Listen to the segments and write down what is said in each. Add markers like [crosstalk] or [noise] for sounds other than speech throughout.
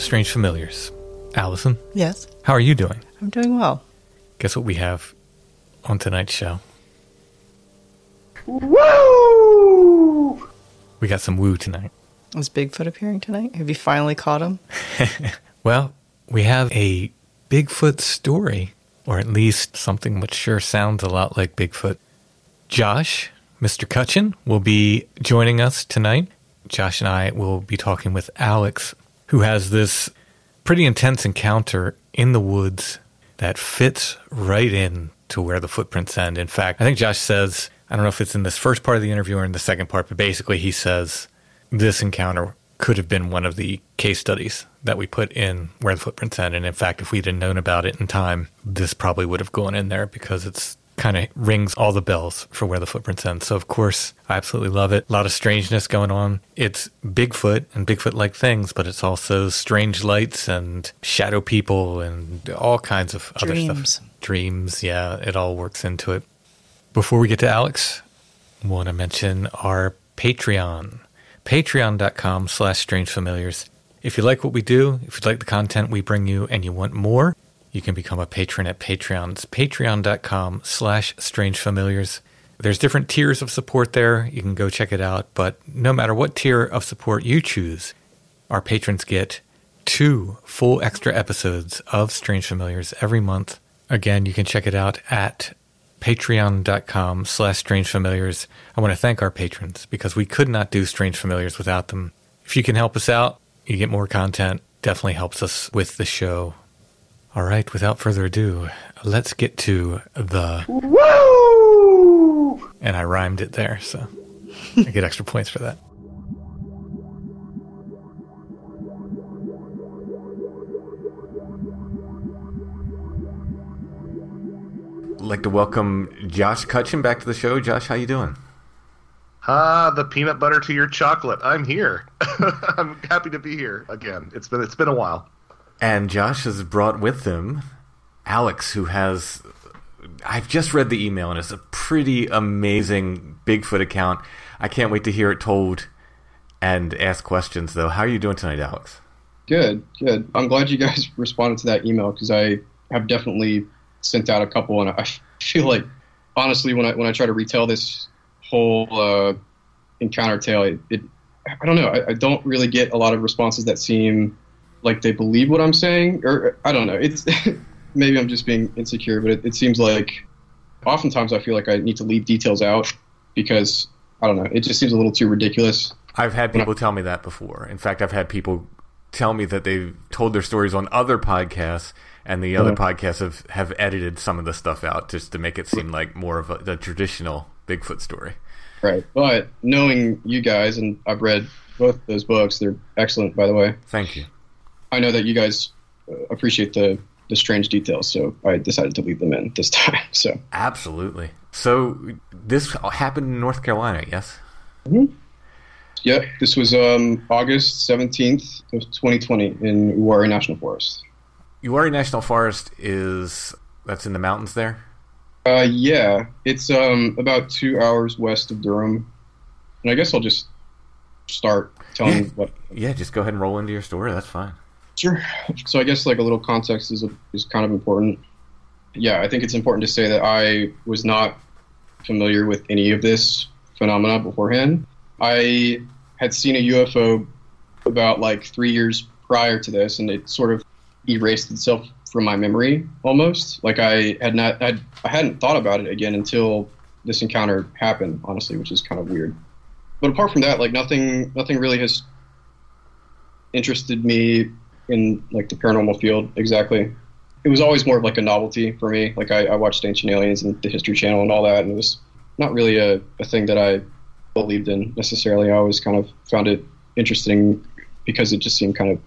To Strange Familiars. Allison, Yes, how are you doing? I'm doing well. Guess what we have on tonight's show? Woo! We got some woo tonight. Is Bigfoot appearing tonight? Have you finally caught him? [laughs] Well, we have a Bigfoot story, or at least something which sure sounds a lot like Bigfoot. Josh, Mr. Cutchin, will be joining us tonight. Josh and I will be talking with Alex, who has this pretty intense encounter in the woods that fits right in to where the footprints end. In fact, I think Josh says, I don't know if it's in this first part of the interview or in the second part, but basically he says this encounter could have been one of the case studies that we put in where the footprints end. And in fact, if we'd have known about it in time, this probably would have gone in there because it's kind of rings all the bells for where the footprints end. So of course, I absolutely love it. A lot of strangeness going on. It's Bigfoot and Bigfoot like things, but it's also strange lights and shadow people and all kinds of other Dreams. stuff. Dreams, yeah, it all works into it. Before we get to Alex, I want to mention our Patreon. Patreon.com slash strange familiars. If you like what we do, if you like the content we bring you and you want more, you can become a patron at Patreon. It's patreon.com slash strange familiars. There's different tiers of support there. You can go check it out. But no matter what tier of support you choose, our patrons get two full extra episodes of Strange Familiars every month. Again, you can check it out at patreon.com slash strange familiars. I want to thank our patrons because we could not do Strange Familiars without them. If you can help us out, you get more content. Definitely helps us with the show. All right, without further ado, let's get to the Woo! and I rhymed it there, so I get extra points for that. like to welcome Josh Cutchin back to the show. Josh, how you doing? Ah, the peanut butter to your chocolate. I'm here. [laughs] I'm happy to be here again. It's been it's been a while. And Josh has brought with him Alex, who has. I've just read the email, and it's a pretty amazing Bigfoot account. I can't wait to hear it told and ask questions, though. How are you doing tonight, Alex? Good, good. I'm glad you guys [laughs] responded to that email because I have definitely sent out a couple, and I [laughs] feel like, honestly, when I when I try to retell this whole uh, encounter tale, it, it I don't know. I, I don't really get a lot of responses that seem like they believe what I'm saying, or I don't know. It's [laughs] maybe I'm just being insecure, but it, it seems like oftentimes I feel like I need to leave details out because I don't know. It just seems a little too ridiculous. I've had people tell me that before. In fact, I've had people tell me that they've told their stories on other podcasts, and the other podcasts have, have edited some of the stuff out just to make it seem like more of a, the traditional Bigfoot story. Right. But knowing you guys, and I've read both those books, they're excellent, by the way. Thank you. I know that you guys uh, appreciate the, the strange details, so I decided to leave them in this [laughs] time. So, Absolutely. So this happened in North Carolina, yes? yeah, this was um, August 17th of 2020 in Uwharrie National Forest. Uwharrie National Forest is that's in the mountains there. Uh, yeah, it's um, about two hours west of Durham. And I guess I'll just start telling Yeah. what Yeah, just go ahead and roll into your story. That's fine. Sure. So I guess like a little context is is kind of important. Yeah, I think it's important to say that I was not familiar with any of this phenomena beforehand. I had seen a UFO about like three years prior to this, and it sort of erased itself from my memory almost. Like I had not, I'd, I hadn't thought about it again until this encounter happened. Honestly, which is kind of weird. But apart from that, like nothing, nothing really has interested me in like the paranormal field exactly. It was always more of like a novelty for me. Like I, I watched Ancient Aliens and the History Channel and all that, and it was not really a, a thing that I believed in necessarily. I always kind of found it interesting because it just seemed kind of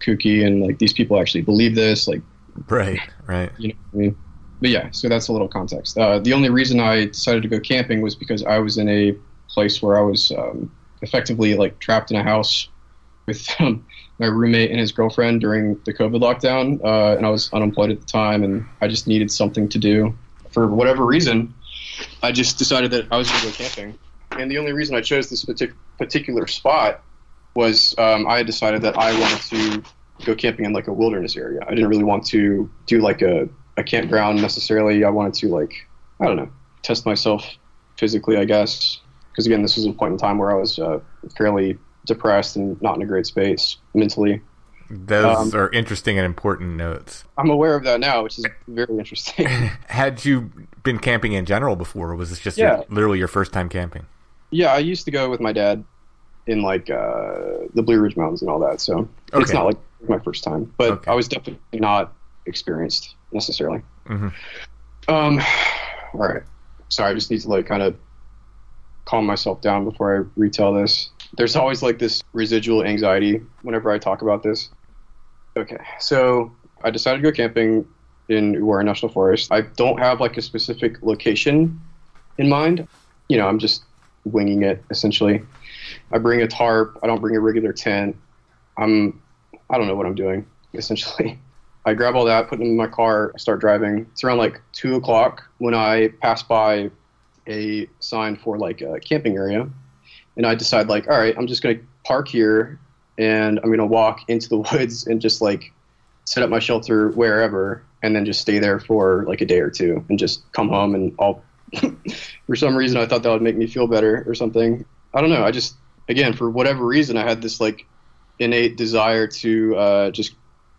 kooky and like these people actually believe this. Like Right, right. you know what I mean? But yeah, so that's a little context. Uh, the only reason I decided to go camping was because I was in a place where I was um, effectively like trapped in a house with [laughs] um, my roommate and his girlfriend during the COVID lockdown, uh, and I was unemployed at the time, and I just needed something to do. For whatever reason, I just decided that I was going to go camping. And the only reason I chose this partic- particular spot was um, I had decided that I wanted to go camping in like a wilderness area. I didn't really want to do like a, a campground necessarily. I wanted to like I don't know test myself physically, I guess. Because again, this was a point in time where I was uh, fairly depressed and not in a great space mentally. Those Um, are interesting and important notes. I'm aware of that now, which is very interesting. [laughs] Had you been camping in general before, or was this just Yeah. your, literally your first time camping? yeah, I used to go with my dad in like uh, the Blue Ridge Mountains and all that. So it's not like my first time, but Okay. I was definitely not experienced necessarily. Mhm. Um, all right. Sorry, I just need to like kind of calm myself down before I retell this. There's always like this residual anxiety whenever I talk about this. Okay, so I decided to go camping in Uwharrie National Forest. I don't have like a specific location in mind. You know, I'm just winging it essentially. I bring a tarp. I don't bring a regular tent. I'm, I don't know what I'm doing essentially. [laughs] I grab all that, put it in my car, start driving. It's around like two o'clock when I pass by a sign for like a camping area, and I decide like, all right, I'm just gonna park here, and I'm gonna walk into the [laughs] woods and just like set up my shelter wherever, and then just stay there for like a day or two, and just come home and I'll. [laughs] for some reason, I thought that would make me feel better or something. I don't know. I just again for whatever reason, I had this like innate desire to uh, just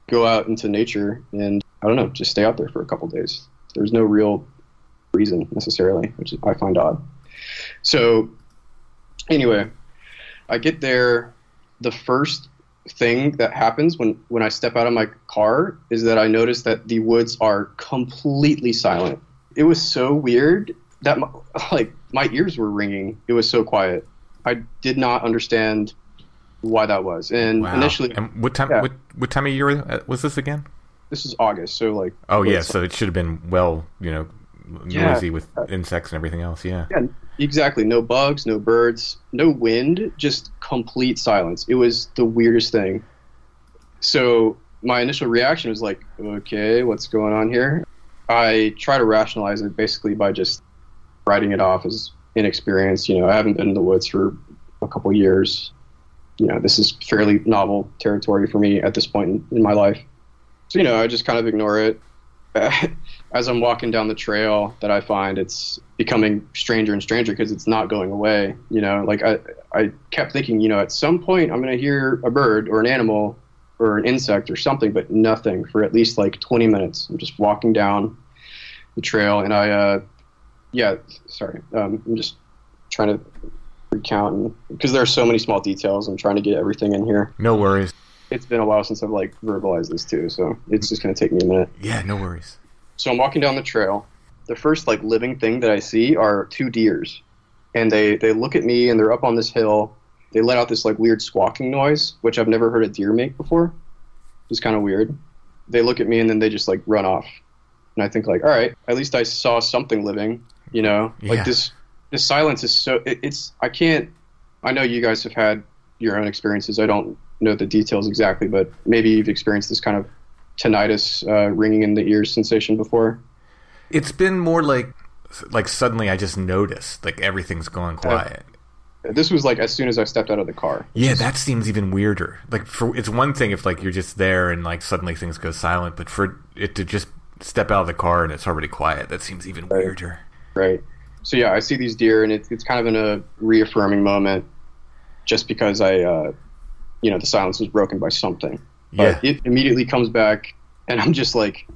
go out into nature and I don't know, just stay out there for a couple days. There's no real reason necessarily, which I find odd. So, anyway, I get there. The first thing that happens when, when I step out of my car is that I notice that the woods are completely silent. It was so weird that my, [laughs] like my ears were ringing. It was so quiet. I did not understand why that was. And Wow. initially, and what time? yeah. What what time of year was this again? this is August, so like Oh yeah, so it should have been well, you know, Yeah. noisy with insects and everything else. Yeah. Yeah, exactly. No bugs, no birds, no wind, just complete silence. It was the weirdest thing. So my initial reaction was like, okay, what's going on here? I try to rationalize it basically by just writing it off as inexperience. You know, I haven't been in the woods for a couple years. You know, this is fairly novel territory for me at this point in, in my life. So, you know, I just kind of ignore it. [laughs] As I'm walking down the trail that I find it's becoming stranger and stranger because it's not going away. You know, like I, I kept thinking, you know, at some point I'm going to hear a bird or an animal or an insect or something, but nothing for at least like 20 minutes. I'm just walking down the trail and I, uh, yeah, sorry. Um, I'm just trying to recount because there are so many small details. I'm trying to get everything in here. No worries. it's been a while since I've like verbalized this too, so it's just gonna take me a minute. Yeah, no worries. So I'm walking down the trail. The first like living thing that I see are two deers, and they they look at me and they're up on this hill. They let out this like weird squawking noise, which I've never heard a deer make before. It's kind of weird. They look at me and then they just like run off, and I think like, all right, at least I saw something living. You know, Yeah. like this this silence is so it, it's I can't. I know you guys have had your own experiences. I don't know the details exactly, but maybe you've experienced this kind of tinnitus, uh, ringing in the ears sensation before. It's been more like like suddenly I just noticed like everything's gone quiet. This was like as soon as I stepped out of the car. Yeah, that seems even weirder. Like for it's one thing if like you're just there and like suddenly things go silent, but for it to just step out of the car and it's already quiet, that seems even weirder. Right. So yeah, I see these deer, and it's it's kind of in a reaffirming moment, just because I, uh, you know, the silence was broken by something. Yeah. It immediately comes back, and I'm just like,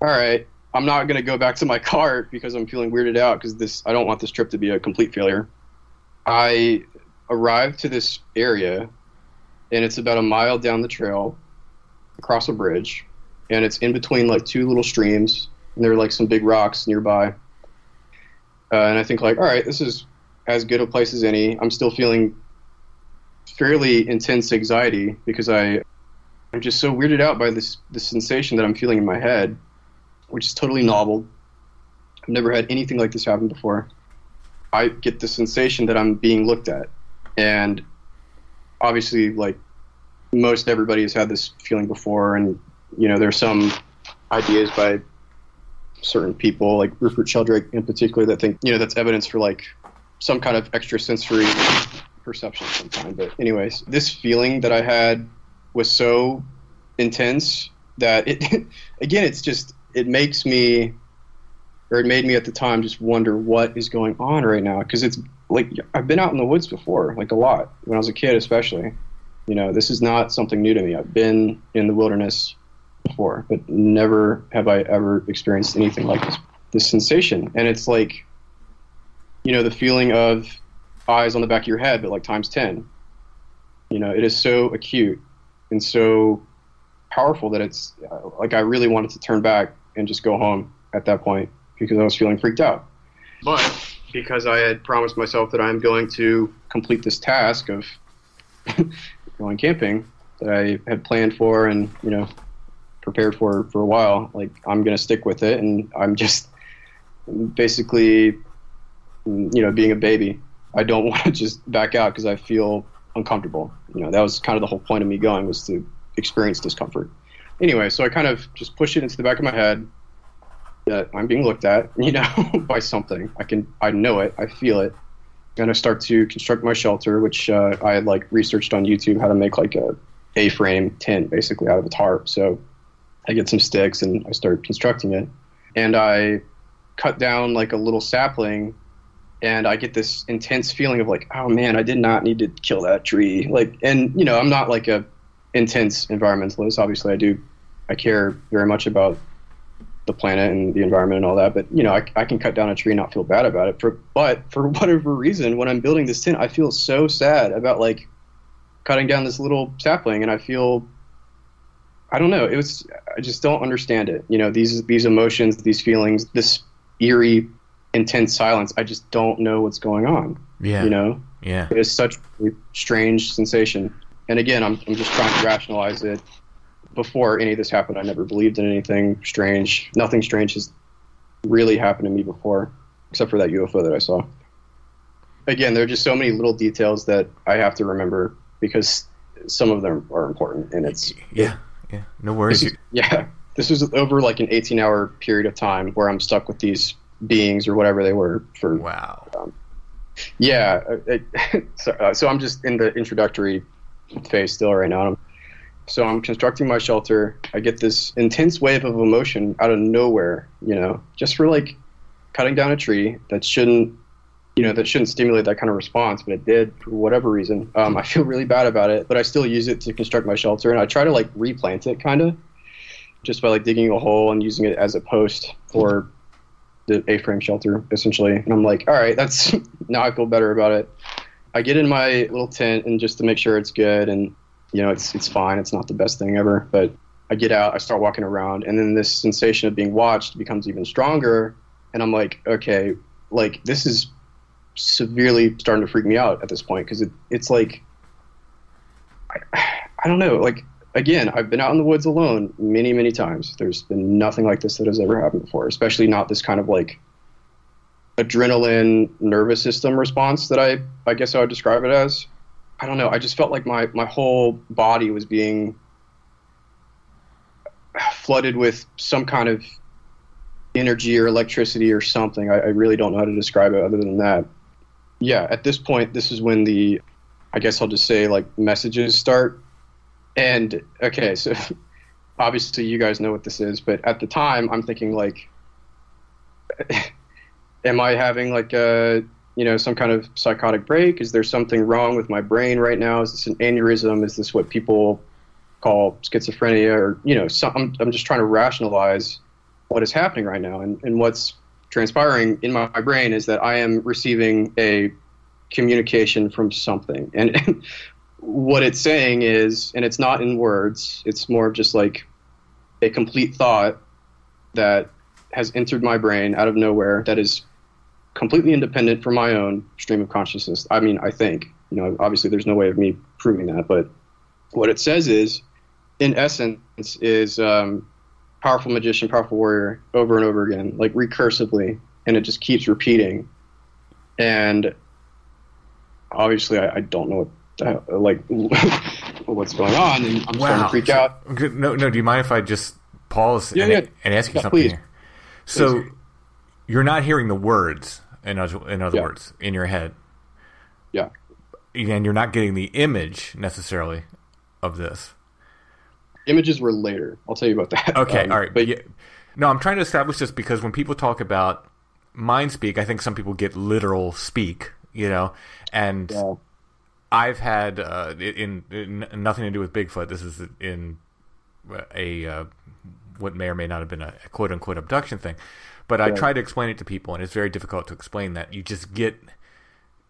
all right, I'm not gonna go back to my [laughs] car because I'm feeling weirded out because this I don't want this trip to be a complete failure. I arrived to this area, and it's about a mile down the trail, across a bridge, and it's in between like two little streams, and there are like some big rocks nearby. Uh, and I think like, all right, this is as good a place as any. I'm still feeling fairly intense anxiety because I I'm just so weirded out by this this sensation that I'm feeling in my head, which is totally novel. I've never had anything like this happen before. I get the sensation that I'm being looked at, and obviously, like most everybody has had this feeling before, and you know, there's some ideas by certain people, like Rupert Sheldrake in particular, that think you know that's evidence for like some kind of extrasensory perception of some kind. But anyways, this feeling that I had was so intense that it [laughs] again, it's just it makes me or it made me at the time just wonder what is going on right now because it's like I've been out in the woods before, like a lot when I was a kid, especially. You know, this is not something new to me. I've been in the wilderness before, but never have I ever experienced anything like this. This sensation, and it's like, you know, the feeling of eyes on the back of your head, but like times ten. You know, it is so acute and so powerful that it's uh, like I really wanted to turn back and just go home at that point because I was feeling freaked out. But because I had promised myself that I'm going to complete this task of [laughs] going camping that I had planned for and you know prepared for for a while, like I'm going to stick with it, and I'm just basically you know being a baby. I don't [laughs] want to just back out because I feel uncomfortable. You know that was kind of the whole point of me going was to experience discomfort. Anyway, so I kind of just push it into the back of my head that I'm being looked at, [laughs] you know, by something. I can, I know it, I feel it, and I start to construct my shelter, which uh, I had like researched on YouTube how to make like a A-frame tent basically out of a tarp. So I get some sticks and I start constructing it, and I cut down like a little sapling, and I get this intense feeling of like, oh man, I did not need to kill that tree. Like, and you know, I'm not like a intense environmentalist. Obviously, I do, I care very much about the planet and the environment and all that. But you know, I, I can cut down a tree and not feel bad about it. For but for [laughs] whatever reason, when I'm building this tent, I feel so sad about like cutting down this little sapling, and I feel I don't know. It was I just don't understand it. You know, these these emotions, these feelings, this eerie, intense silence. I just don't know what's going on. Yeah. You know, Yeah. it is such a strange sensation. And again, I'm, I'm just trying to rationalize it. Before any of this happened, I never believed in anything strange. Nothing strange has really happened to me before, except for that UFO that I saw. Again, there are just so many little details that I have to remember because some of them are important. And it's, Yeah. Yeah. No this worries. is, yeah, this was over like an 18 hour period of time where I'm stuck with these beings or whatever they were for Wow. yeah, uh, it, [laughs] so, uh, so I'm just in the introductory phase still right now. I'm, so I'm constructing my shelter. I get this intense wave of emotion out of nowhere, you know, just for like cutting down a tree that shouldn't, you know, that shouldn't stimulate that kind of response, but it did for whatever reason. Um, I feel really bad about it, but I still use it to construct my shelter, and I try to like replant it, kind of, just by like digging a hole and using it as a post for the A-frame shelter, essentially. And I'm like, all right, that's [laughs] now I feel better about it. I get in my little tent and just to make sure it's good, and you know, it's it's fine. It's not the best thing ever, but I get out, I start walking around, and then this sensation of being watched becomes even stronger, and I'm like, okay, like this is severely starting to freak me out at this point because it, it's like [sighs] I, I don't know like again i've been out in the woods alone many many times. There's been nothing like this that has ever happened before especially not this kind of like adrenaline nervous system response that i i guess i would describe it as. I don't know. I just felt like my my whole body was being flooded with some kind of energy or electricity or something. I, I really don't know how to describe it other than that. Yeah, at this point, this is when the, I guess I'll just say like messages start. And okay, so [laughs] obviously you guys know what this is, but at the time I'm thinking like, [laughs] am I having like a, you know, some kind of psychotic break? Is there something wrong with my brain right now? Is this an aneurysm? Is this what people call schizophrenia? Or, you know, some, I'm, I'm just trying to rationalize what is happening right now. And, and what's transpiring in my, my brain is that I am receiving a communication from something. And, and [laughs] what it's saying is, and it's not in words, it's more of just like a complete thought that has entered my brain out of nowhere that is completely independent from my own stream of consciousness. I mean, I think, you know, obviously there's no way of me proving that, but what it says is, in essence, is um, powerful magician, powerful warrior over and over again, like recursively, and it just keeps repeating. And obviously, I, I don't know what like [laughs] what's going on, and I'm starting to freak out. No, no. Do you mind if I just pause Yeah, and, yeah. and ask you Yeah, something please. here? So, Please. you're not hearing the words. In other, in other words, in your head, Yeah. and you're not getting the image necessarily of this. Images were later. I'll tell you about that. Okay, Um, all right, but yeah, no, I'm trying to establish this because when people talk about mind speak, I think some people get literal speak, you know, and Yeah. I've had uh, in, in nothing to do with Bigfoot. This is in a uh, what may or may not have been a quote unquote abduction thing, but I try to explain it to people, and it's very difficult to explain that. You just get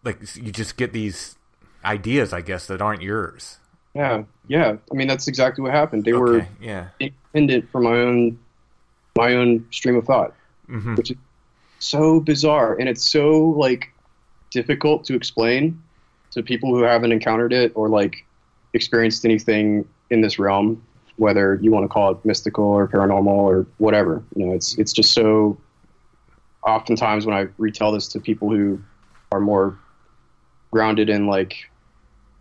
like you just get these ideas, I guess, that aren't yours. Yeah, yeah. I mean, that's exactly what happened. They were Okay, yeah. independent from my own my own stream of thought, hmm which is so bizarre, and it's so like difficult to explain to people who haven't encountered it or like experienced anything in this realm, whether you want to call it mystical or paranormal or whatever. You know, it's it's just so. Oftentimes, when I retell this to people who are more grounded in like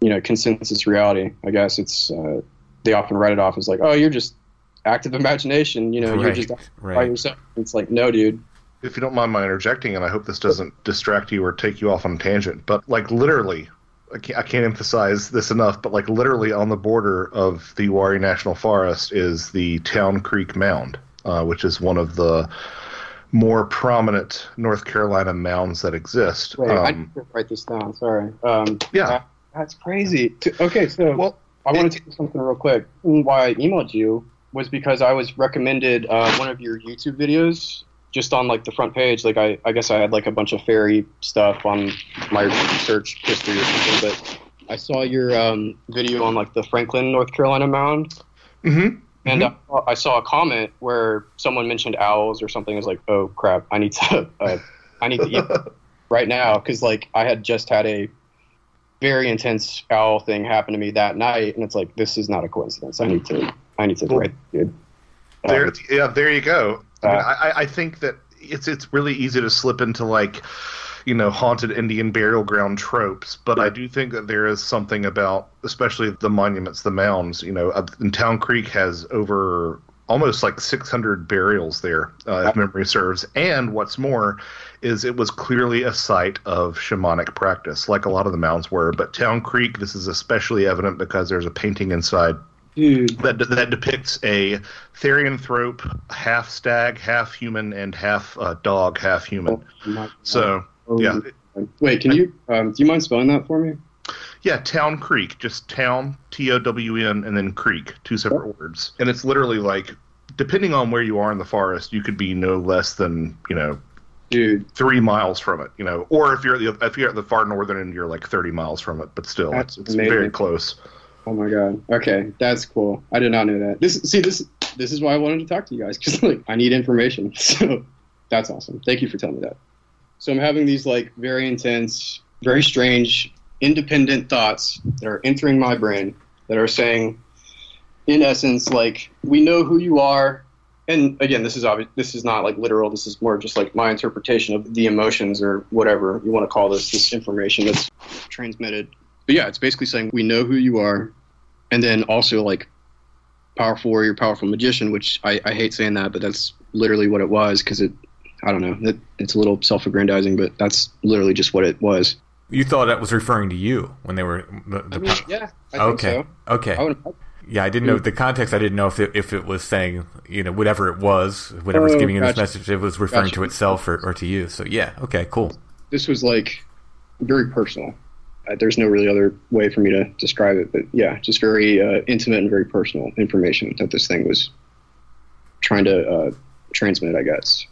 you know consensus reality i guess it's uh, they often write it off as like oh you're just active imagination you know you're Right, just by yourself it's like no dude if you don't mind my interjecting, and I hope this doesn't distract you or take you off on a tangent, but like literally, I can't, I can't emphasize this enough, but like literally on the border of the Uwharrie National Forest is the Town Creek Mound, uh, which is one of the more prominent North Carolina mounds that exist. wait i Um, need to write this down sorry um, Yeah. that- that's crazy okay so well, i wanted it- to do something real quick why i emailed you was because i was recommended uh, one of your youtube videos just on like the front page like I, I guess i had like a bunch of fairy stuff on my search history or something but i saw your um, video on like the franklin north carolina mound mhm. And uh, I saw a comment where someone mentioned owls or something. I was like, oh crap, I need to, [laughs] uh, I need to eat [laughs] right now because like I had just had a very intense owl thing happen to me that night, and it's like this is not a coincidence. I need to, I need to Well, write. Dude. There, yeah, there you go. I, Uh, I, I think that it's it's really easy to slip into like, you know, haunted Indian burial ground tropes, but I do think that there is something about, especially the monuments, the mounds. You know, and Town Creek has over almost like 600 burials there, uh, if memory serves. And what's more, is it was clearly a site of shamanic practice, like a lot of the mounds were. But Town Creek, this is especially evident because there's a painting inside dude, that that depicts a therianthrope, half stag, half human, and half uh, dog, half human. oh So oh, yeah, Wait, can you? Um, do you mind spelling that for me? yeah, Town Creek, just town, T O W N, and then creek, two separate words, and it's literally like, depending on where you are in the forest, you could be no less than you know Dude, three miles from it, you know, or if you're at the if you're at the far northern end, you're like thirty miles from it, but still, That's it's, it's very close. Oh my god. Okay, that's cool. I did not know that. This see this this is why I wanted to talk to you guys because [laughs] like I need information. [laughs] So that's awesome. Thank you for telling me that. So I'm having these like very intense, very strange, independent thoughts that are entering my brain that are saying, in essence, like we know who you are. And again, this is obvious. This is not like literal. This is more just like my interpretation of the emotions or whatever you want to call this. This information that's transmitted. But yeah, it's basically saying we know who you are, and then also like powerful warrior, powerful magician. Which I, I hate saying that, but that's literally what it was because it. I don't know. It, it's a little self-aggrandizing, but that's literally just what it was. You thought that was referring to you when they were the, the I mean, yeah. I think okay. so. Okay. I would, Yeah, I didn't know hmm. the context. I didn't know if it, if it was saying, you know, whatever it was, whatever's Oh, giving you this gotcha. message, it was referring Gotcha. to itself or, or to you. So yeah, okay, cool. this was like very personal. There's no really other way for me to describe it, but yeah, just very uh, intimate and very personal information that this thing was trying to uh, transmit, I guess.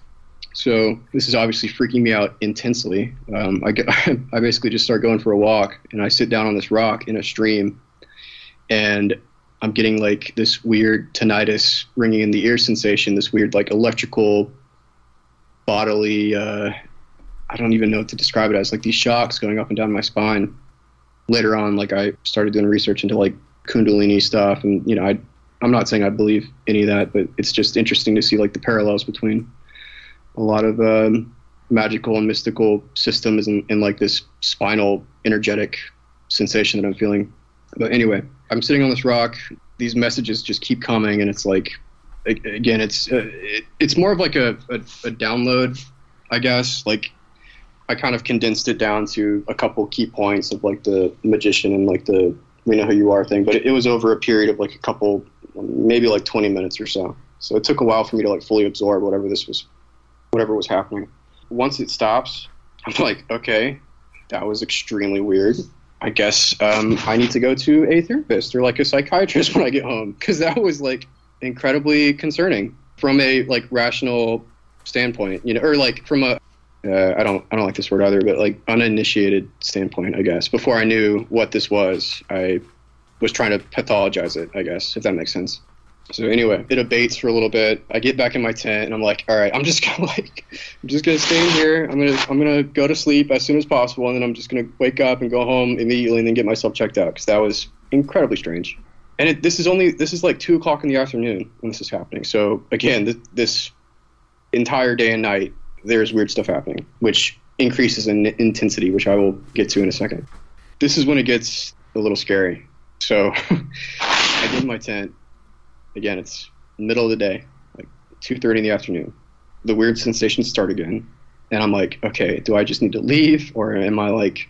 So this is obviously freaking me out intensely. Um, I, get, [laughs] I basically just start going for a walk, and I sit down on this rock in a stream, and I'm getting like this weird tinnitus, ringing in the ear sensation, this weird like electrical, bodily. Uh, I don't even know what to describe it as, like these shocks going up and down my spine. Later on, like I started doing research into like Kundalini stuff, and you know, I I'm not saying I believe any of that, but it's just interesting to see like the parallels between a lot of um, magical and mystical systems and, and like this spinal energetic sensation that I'm feeling. But anyway, I'm sitting on this rock. These messages just keep coming, and it's like, again, it's uh, it, it's more of like a, a, a download, I guess. Like I kind of condensed it down to a couple key points of like the magician and like the we know who you are thing. But it, it was over a period of like a couple, maybe like 20 minutes or so. So it took a while for me to like fully absorb whatever this was, whatever was happening. Once it stops, I'm [laughs] like, okay, that was extremely weird. I guess um, I need to go to a therapist or like a psychiatrist [laughs] when I get home because that was like incredibly concerning from a like rational standpoint, you know, or like from a uh, I don't I don't like this word either, but like uninitiated standpoint, I guess. Before I knew what this was, I was trying to pathologize it, I guess, if that makes sense. So anyway, it abates for a little bit. I get back in my tent and I'm like, all right, I'm just [laughs] gonna like, I'm just gonna stay in here. I'm gonna I'm gonna go to sleep as soon as possible, and then I'm just gonna wake up and go home immediately, and then get myself checked out because that was incredibly strange. And it, this is only this is like two o'clock in the afternoon when this is happening. So again, th- this entire day and night, there's weird stuff happening, which increases in intensity, which I will get to in a second. This is when it gets a little scary. So [laughs] I get in my tent. Again, it's middle of the day, like 2:30 in the afternoon. The weird sensations start again, and I'm like, okay, do I just need to leave, or am I like,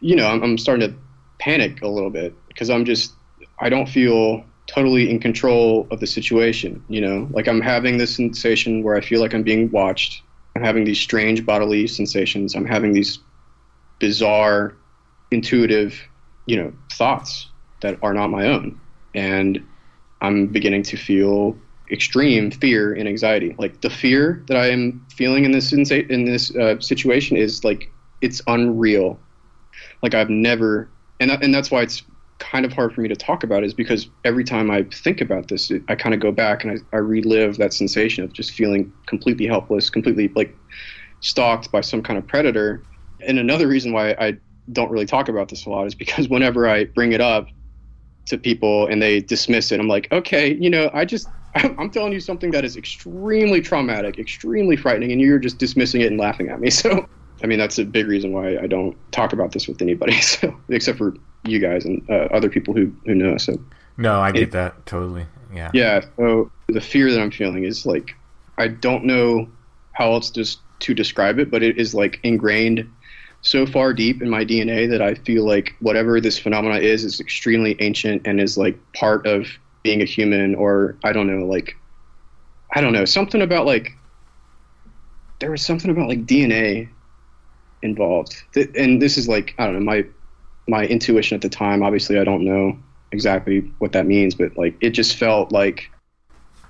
you know, I'm, I'm starting to panic a little bit because I'm just, I don't feel totally in control of the situation. You know, like I'm having this sensation where I feel like I'm being watched. I'm having these strange bodily sensations. I'm having these bizarre, intuitive, you know, thoughts that are not my own, and I'm beginning to feel extreme fear and anxiety. Like the fear that I am feeling in this sensa- in this uh, situation is like it's unreal. Like I've never, and and that's why it's kind of hard for me to talk about is because every time I think about this, I kind of go back and I, I relive that sensation of just feeling completely helpless, completely like stalked by some kind of predator. And another reason why I don't really talk about this a lot is because [laughs] whenever I bring it up to people and they dismiss it, I'm like, okay, you know, I just, [laughs] I'm telling you something that is extremely traumatic, extremely frightening, and you're just dismissing it and laughing at me. [laughs] So, I mean, that's a big reason why I don't talk about this with anybody, [laughs] so except for you guys and uh, other people who, who know. So, No, I get It- that totally. Yeah. yeah. So the fear that I'm feeling is like I don't know how else just to describe it, but it is like ingrained so far deep in my DNA that I feel like whatever this phenomena is is extremely ancient and is like part of being a human, or I don't know, like I don't know something about like there was something about like DNA involved, and this is like I don't know my my intuition at the time. Obviously, I don't know exactly what that means, but like it just felt like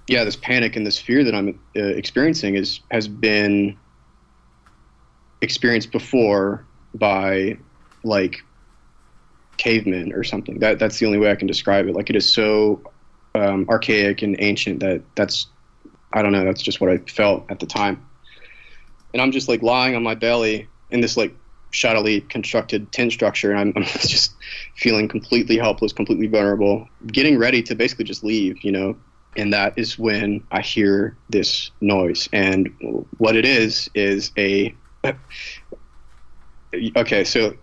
yeah, this panic and this fear that I'm uh, experiencing is has been experienced before by like cavemen or something. That that's the only way I can describe it. Like it is so um, archaic and ancient that that's I don't know. That's just what I felt at the time. And I'm just like lying on my belly in this like shoddily constructed tin structure, and I'm, [laughs] I'm just feeling completely helpless, completely vulnerable, getting ready to basically just leave. You know, and that is when I hear this noise. And what it is is a [laughs] okay. So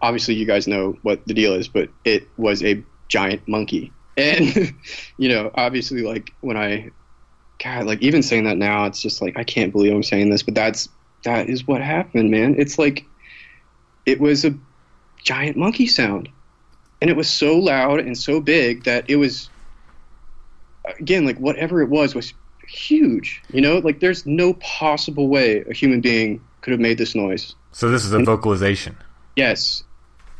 obviously you guys know what the deal is, but it was a giant monkey. And [laughs] you know, obviously, like when I, God, like even saying that now, it's just like I can't believe I'm saying this, but that's that is what happened, man. It's like it was a giant monkey sound, and it was so loud and so big that it was again like whatever it was was huge. You know, like there's no possible way a human being could have made this noise. So this is a vocalization. Yes.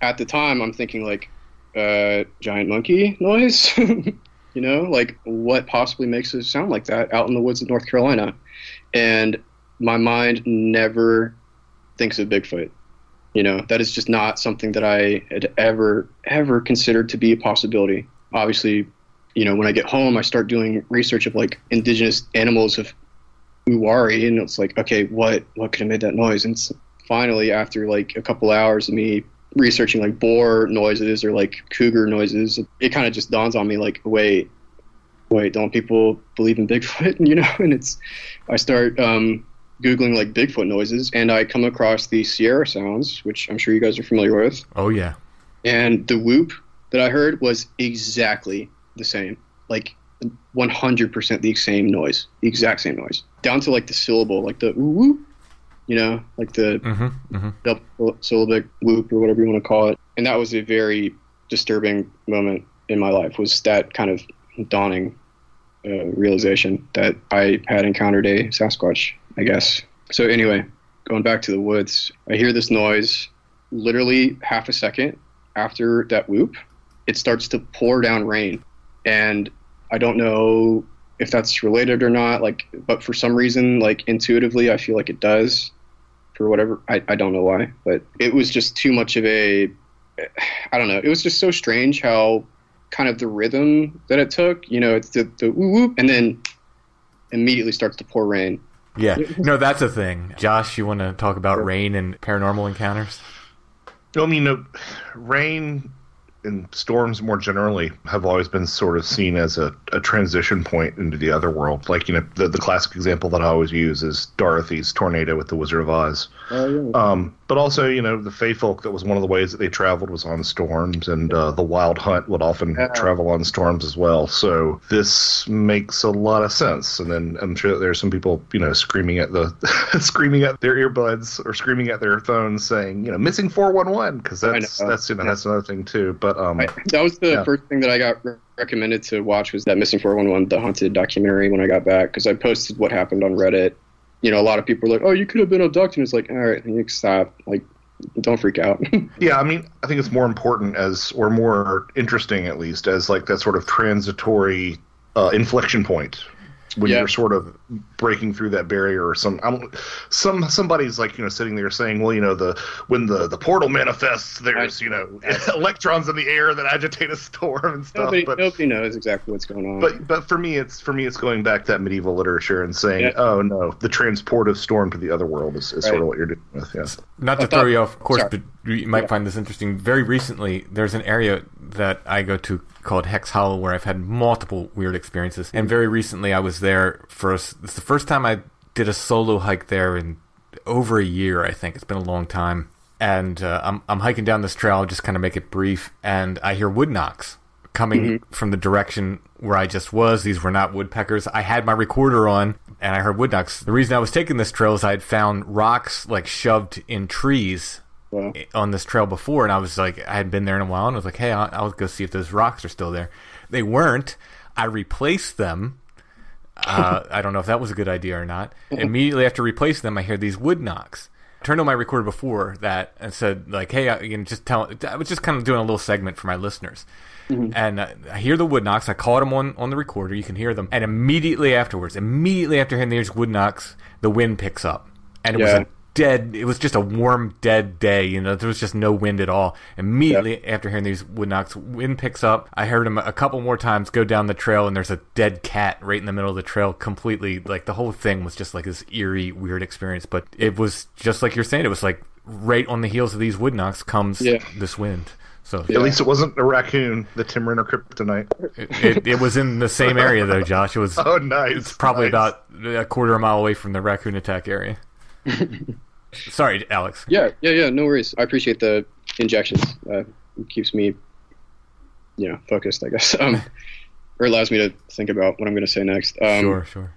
At the time, I'm thinking like, uh, giant monkey noise. [laughs] you know, like what possibly makes it sound like that out in the woods of North Carolina? And my mind never thinks of Bigfoot. You know, that is just not something that I had ever, ever considered to be a possibility. Obviously, you know, when I get home, I start doing research of like indigenous animals of Uwharrie, and it's like, okay, what what could have made that noise? And finally, after like a couple hours of me researching like boar noises or like cougar noises, it kind of just dawns on me like, wait, wait, don't people believe in Bigfoot? [laughs] You know, and it's I start um, googling like Bigfoot noises, and I come across the Sierra sounds, which I'm sure you guys are familiar with. Oh yeah. And the whoop that I heard was exactly the same, like 100% the same noise, the exact same noise, down to like the syllable, like the whoop you know, like the mm-hmm, mm-hmm. double syllabic whoop or whatever you want to call it. And that was a very disturbing moment in my life. Was that kind of dawning uh, realization that I had encountered a Sasquatch, I guess. So anyway, going back to the woods, I hear this noise. Literally half a second after that whoop, it starts to pour down rain, and I don't know if that's related or not like but for some reason like intuitively i feel like it does for whatever I, I don't know why but it was just too much of a i don't know it was just so strange how kind of the rhythm that it took you know it's the, the whoop, whoop and then immediately starts to pour rain yeah [laughs] no that's a thing josh you want to talk about rain and paranormal encounters i mean uh, rain and storms more generally have always been sort of seen as a, a transition point into the other world. Like, you know, the, the classic example that I always use is Dorothy's tornado with the Wizard of Oz. Oh, yeah. Um, but also, you know, the Fey folk, that was one of the ways that they traveled was on storms, and uh, the Wild Hunt would often Yeah. travel on storms as well. So this makes a lot of sense. And then I'm sure that there's some people, you know, screaming at the [laughs] screaming at their earbuds or screaming at their phones, saying, you know, missing 411 because that's that's you know Yeah. that's another thing too. But um, I, that was the Yeah. first thing that I got re- recommended to watch was that Missing 411, the haunted documentary when I got back because I posted what happened on Reddit. You know, a lot of people were like, "Oh, you could have been abducted." And it's like, all right, you stop. Like, don't freak out. [laughs] Yeah, I mean, I think it's more important as, or more interesting at least, as like that sort of transitory uh, inflection point when Yeah. you're sort of breaking through that barrier or some I'm, some somebody's like you know sitting there saying well you know the when the the portal manifests there's you know [laughs] electrons in the air that agitate a storm and stuff nobody, but nobody knows exactly what's going on. but but for me it's for me it's going back to that medieval literature and saying Yeah. oh no the transportive storm to the other world is, is sort of what you're doing with yeah Not to thought- throw you off course, sorry. but you might Yeah. find this interesting. Very recently, there's an area that I go to called Hex Hollow where I've had multiple weird experiences. And very recently, I was there for it's the first time I did a solo hike there in over a year. I think it's been a long time. And uh, I'm I'm hiking down this trail. I'll just kind of make it brief, and I hear wood knocks coming from the direction where I just was. These were not woodpeckers. I had my recorder on and I heard wood knocks. The reason I was taking this trail is I had found rocks like shoved in trees Wow. on this trail before, and I was like, I had been there in a while, and I was like, hey, I'll, I'll go see if those rocks are still there. They weren't. I replaced them. Uh, [laughs] I don't know if that was a good idea or not. Immediately after replacing them, I hear these wood knocks. I turned on my recorder before that and said, like, hey, I, you know, just tell. I was just kind of doing a little segment for my listeners. And uh, I hear the wood knocks. I caught them on, on the recorder. You can hear them. And immediately afterwards, immediately after hearing these wood knocks, the wind picks up. And it was Yeah. Dead. It was just a warm, dead day. You know, there was just no wind at all. Immediately after hearing these wood knocks, wind picks up. I heard him a couple more times go down the trail, and there's a dead cat right in the middle of the trail. Completely, like the whole thing was just like this eerie, weird experience. But it was just like you're saying. It was like right on the heels of these wood knocks comes Yeah. this wind. So At least it wasn't a raccoon, the Tim Renner Kryptonite. it, it, it was in the same area though, Josh. It was [laughs] Oh, nice. it's probably nice. about a quarter of a mile away from the raccoon attack area. [laughs] Sorry, Alex. Yeah, yeah, yeah. No worries. I appreciate the injections. Uh, it keeps me, you know, focused. I guess, [laughs] um, or allows me to think about what I'm going to say next. Um, sure, sure.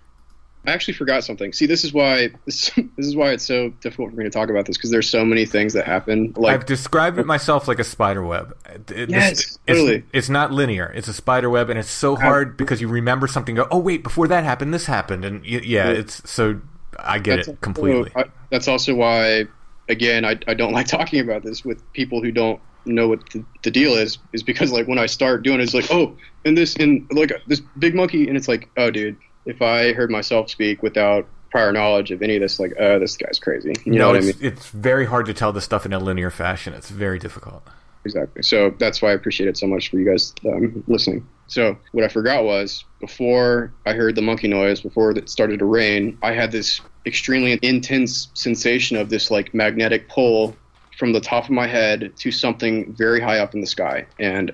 I actually forgot something. See, this is why [laughs] this, this is why it's so difficult for me to talk about this because there's so many things that happen. Like, I've described it myself like a spider web. It- Yes, it's, totally. It's not linear. It's a spider web, and it's so hard because you remember something. Go, oh wait, before that happened, this happened, and y- yeah, it's so. I get That's it also- completely. I, that's also why, again, I, I don't [laughs] like talking about this with people who don't know what the, the deal is. Is because like when I start doing it, it's like, oh, and this and like this big monkey, and it's like, oh, dude, if I heard myself speak without prior knowledge of any of this, like, oh, this guy's crazy. You know no, what I it's, mean? it's very hard to tell this stuff in a linear fashion. It's very difficult. Exactly. So that's why I appreciate it so much for you guys um, listening. So what I forgot was before I heard the monkey noise, before it started to rain, I had this extremely intense sensation of this like magnetic pull from the top of my head to something very high up in the sky. And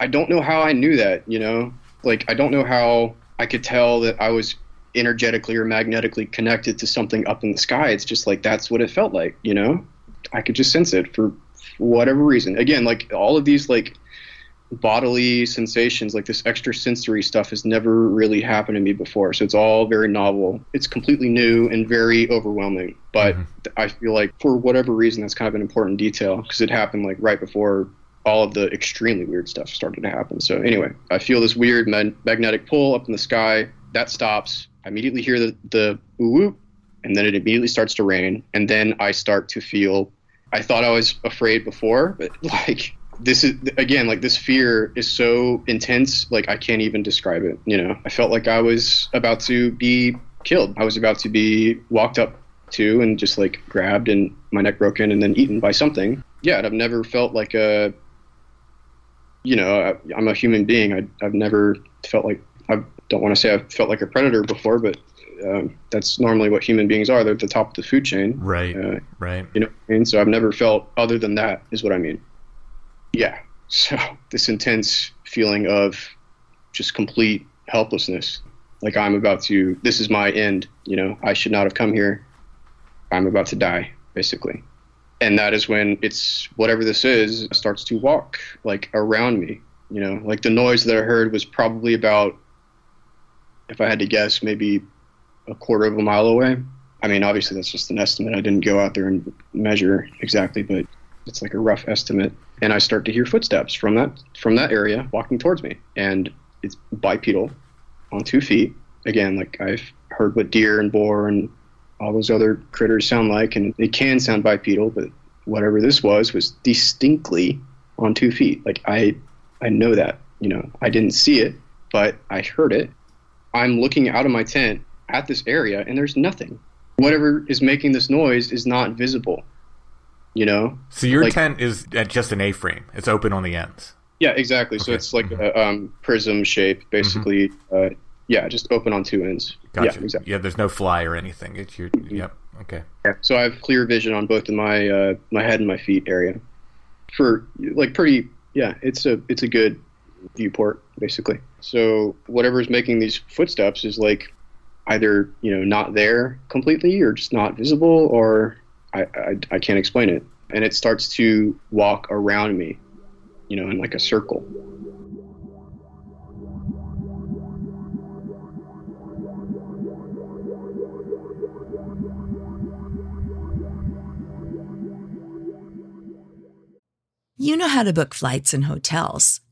I don't know how I knew that, you know? Like I don't know how I could tell that I was energetically or magnetically connected to something up in the sky. It's just like that's what it felt like, you know? I could just sense it for whatever reason. Again, like all of these like bodily sensations, like this extra sensory stuff has never really happened to me before. So it's all very novel. It's completely new and very overwhelming. But th- I feel like for whatever reason, that's kind of an important detail because it happened like right before all of the extremely weird stuff started to happen. So anyway, I feel this weird mag- magnetic pull up in the sky. That stops. I immediately hear the the whoop, and then it immediately starts to rain. And then I start to feel. I thought I was afraid before, but [laughs] like this is again like this fear is so intense like i can't even describe it you know i felt like i was about to be killed i was about to be walked up to and just like grabbed and my neck broken and then eaten by something yeah and i've never felt like a you know I, i'm a human being I, i've never felt like i don't want to say i've felt like a predator before but um, that's normally what human beings are they're at the top of the food chain Right, uh, right. you know I mean? So I've never felt other than that is what I mean. Yeah. So this intense feeling of just complete helplessness. Like I'm about to this is my end, you know, I should not have come here. I'm about to die, basically. And that is when it's whatever this is starts to walk like around me. You know, like the noise that I heard was probably about if I had to guess, maybe a quarter of a mile away. I mean, obviously that's just an estimate. I didn't go out there and measure exactly, but it's like a rough estimate. And I start to hear footsteps from that from that area walking towards me, and it's bipedal, on two feet. Again, like I've heard what deer and boar and all those other critters sound like, and it can sound bipedal, but whatever this was was distinctly on two feet. Like I, I know that. You know, I didn't see it, but I heard it. I'm looking out of my tent at this area, and there's nothing. Whatever is making this noise is not visible. You know? So your Like- tent is at just an A-frame. It's open on the ends. Yeah, exactly. So it's like a um, prism shape, basically. Uh, yeah, just open on two ends. Gotcha. Yeah, exactly. Yeah, there's no fly or anything. It's your. Yep. Okay. So I have clear vision on both of my uh, my head and my feet area. For like pretty, yeah, it's a it's a good viewport basically. So whatever's making these footsteps is like either you know not there completely or just not visible or I, I, can't explain it. And it starts to walk around me, you know, in like a circle. You know how to book flights and hotels.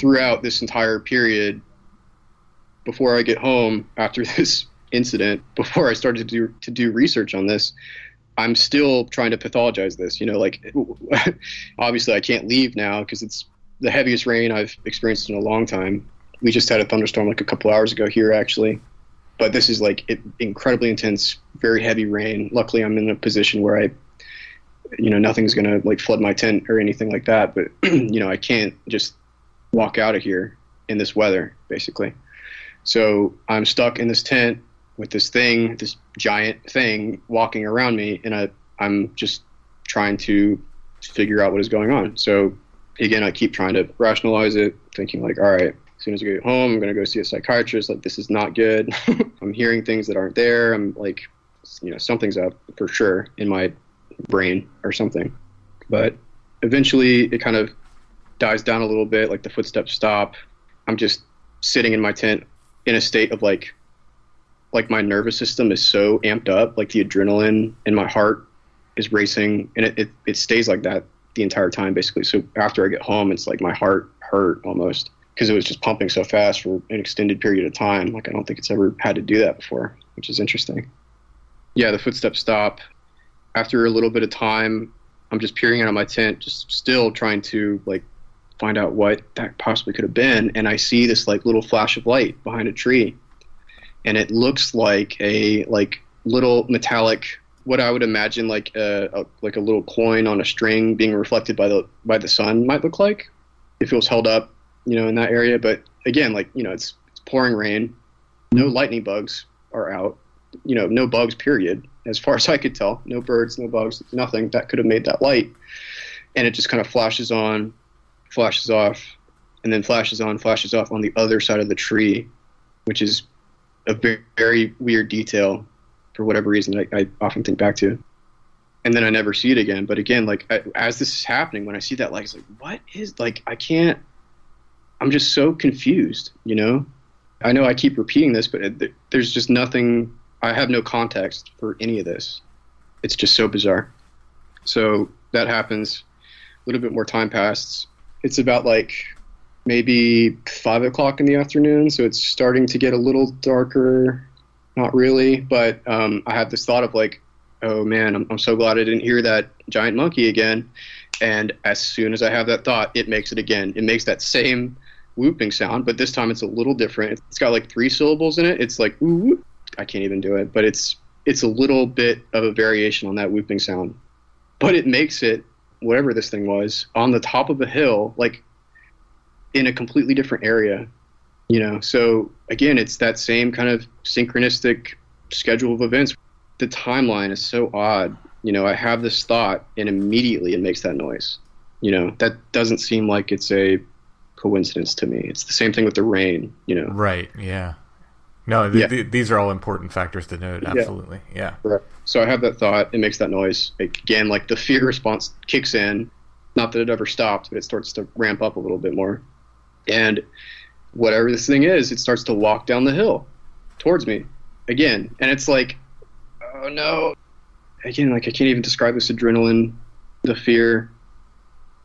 Throughout this entire period before I get home after [laughs] this incident, before I started to do to do research on this, I'm still trying to pathologize this. You know, like [laughs] obviously I can't leave now because it's the heaviest rain I've experienced in a long time. We just had a thunderstorm like a couple hours ago here actually, but this is like it, incredibly intense, very heavy rain. Luckily, I'm in a position where I, you know, nothing's gonna like flood my tent or anything like that. But [clears throat] you know, I can't just walk out of here in this weather, basically. So I'm stuck in this tent with this thing, this giant thing walking around me, and I, I'm just trying to figure out what is going on. So again, I keep trying to rationalize it, thinking like, all right, as soon as I get home, I'm going to go see a psychiatrist. Like, this is not good. [laughs] I'm hearing things that aren't there. I'm like, you know, something's up for sure in my brain or something. But eventually, it kind of dies down a little bit, like the footsteps stop. I'm just sitting in my tent in a state of like like my nervous system is so amped up, like the adrenaline in my heart is racing and it, it, it stays like that the entire time basically. So after I get home it's like my heart hurt almost because it was just pumping so fast for an extended period of time. Like I don't think it's ever had to do that before, which is interesting. Yeah, the footsteps stop. After a little bit of time, I'm just peering out of my tent, just still trying to like find out what that possibly could have been. And I see this like little flash of light behind a tree, and it looks like a like little metallic, what I would imagine like a, a like a little coin on a string being reflected by the by the sun might look like if it was held up, you know, in that area. But again, like you know, it's it's pouring rain, no lightning bugs are out, you know, no bugs. Period. As far [laughs] as I could tell, no birds, no bugs, nothing that could have made that light. And it just kind of flashes on, flashes off, and then flashes on, flashes off on the other side of the tree, which is a very, very weird detail for whatever reason I, I, often think back to. And then I never see it again. But again, like I, as this is happening, when I see that light, it's like, what is like? I can't. I'm just so confused. You know, I know I keep repeating this, but it, there's just nothing. I have no context for any of this. It's just so bizarre. So that happens. A little bit more time passes it's about like maybe five o'clock in the afternoon, so it's starting to get a little darker. Not really, but um, I have this thought of like, oh man, I'm, I'm so glad I didn't hear that giant monkey again. And as soon as I have that thought, it makes it again. It makes that same whooping sound, but this time it's a little different. It's got like three syllables in it. It's like ooh, I can't even do it, but it's it's a little bit of a variation on that whooping sound. But it makes it whatever this thing was on the top of a hill, like in a completely different area. You know, so again, it's that same kind of synchronistic schedule of events. The timeline is so odd. You know, I have this thought, and immediately it makes that noise. You know, that doesn't seem like it's a coincidence to me. It's the same thing with the rain. You know, right? Yeah. No, th- yeah. th- these are all important factors to note. Absolutely, yeah. yeah. So I have that thought. It makes that noise again. Like the fear response kicks in. Not that it ever stops, but it starts to ramp up a little bit more. And whatever this thing is, it starts to walk down the hill towards me again. And it's like, oh no. Again, like I can't even describe this adrenaline the fear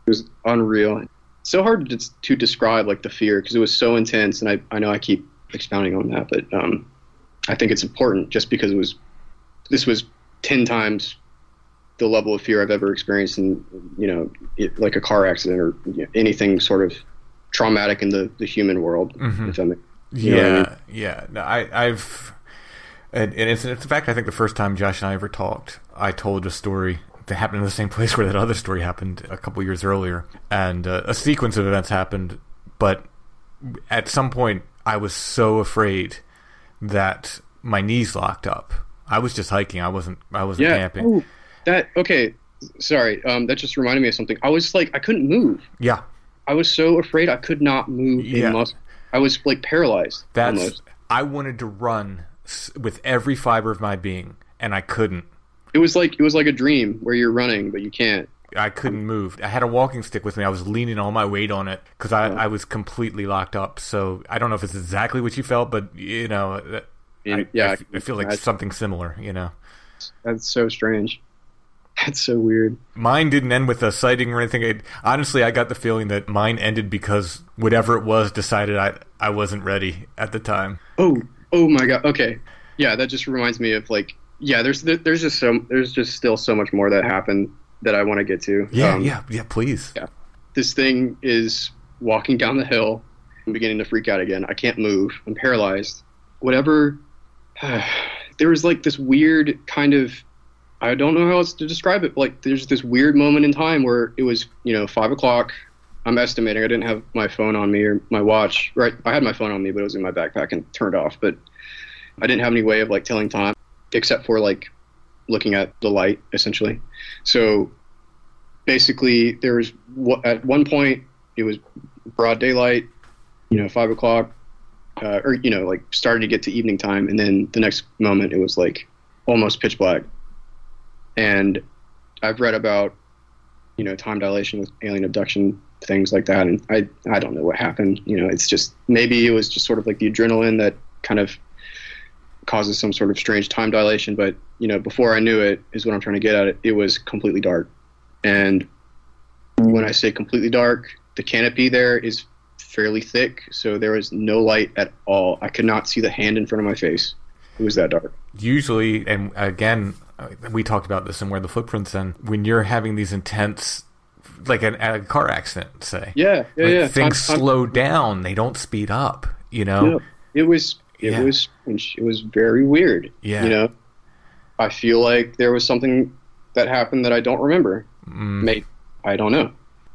was unreal. So hard to, to describe like the fear because it was so intense, and I, I know I keep expounding on that, but um, I think it's important just because it was this was ten times the level of fear I've ever experienced in you know it, like a car accident or you know, anything sort of traumatic in the, the human world. Mhm. Makes, yeah, I mean? yeah. No, I, I've, and, and it's, it's in fact, I think the first time Josh and I ever talked, I told a story that happened in the same [laughs] place where that other story happened a couple years earlier, and uh, a sequence of events happened. But at some point, I was so afraid that my knees locked up. I was just hiking. I wasn't. I wasn't yeah. camping. Oh, that okay. Sorry, um, that just reminded me of something. I was like, I couldn't move. Yeah, I was so afraid I could not move Yeah. muscle. I was like paralyzed. That's. almost. I wanted to run with every fiber of my being, and I couldn't. It was like it was like a dream where you're running but you can't. I couldn't move. I had a walking stick with me. I was leaning all my weight on it because I, I was completely locked up. So I don't know if it's exactly what you felt, but you know, uh, And, I, yeah, I, I I feel like something similar. You know, That's so strange. [laughs] That's so weird. mine didn't end with a sighting or anything. It, honestly, I got the feeling that mine ended because whatever it was decided I I wasn't ready at the time. Oh, oh my god. Okay, yeah, that just reminds me of like, yeah, there's there, there's just so there's just still so much more that happened that I want to get to. Yeah, Um, yeah, yeah. Please. Yeah. This thing is walking down the hill. I'm beginning to freak out again. I can't move. I'm paralyzed. Whatever. [sighs] there was like this weird kind of. I don't know how else to describe it. But like, there's this weird moment in time where it was, you know, five o'clock. I'm estimating. I didn't have my phone on me or my watch. Right. I had my phone on me, but it was in my backpack and turned off. But I didn't have any way of like telling time except for like looking at the light, essentially. So basically there was at one point it was broad daylight you know five o'clock uh, or you know like starting to get to evening time and then the next moment it was like almost pitch black and i've read about you know time dilation with alien abduction things like that and i i don't know what happened you know it's just maybe it was just sort of like the adrenaline that kind of causes some sort of strange time dilation but you know before i knew it is what i'm trying to get at it it was completely dark and when I say completely dark, the canopy there is fairly thick, so there was no light at all. I could not see the hand in front of my face. It was that dark. Usually, and again, uh, we talked about this and where the footprints. And when you're having these intense, like an, a car accident, say, Yeah, yeah, like yeah. things Time- time- slow down. They don't speed up. You know. No, it was it Yeah. was it was very weird. Yeah. You know, I feel like there was something that happened that I don't remember. Mm. May I don't know.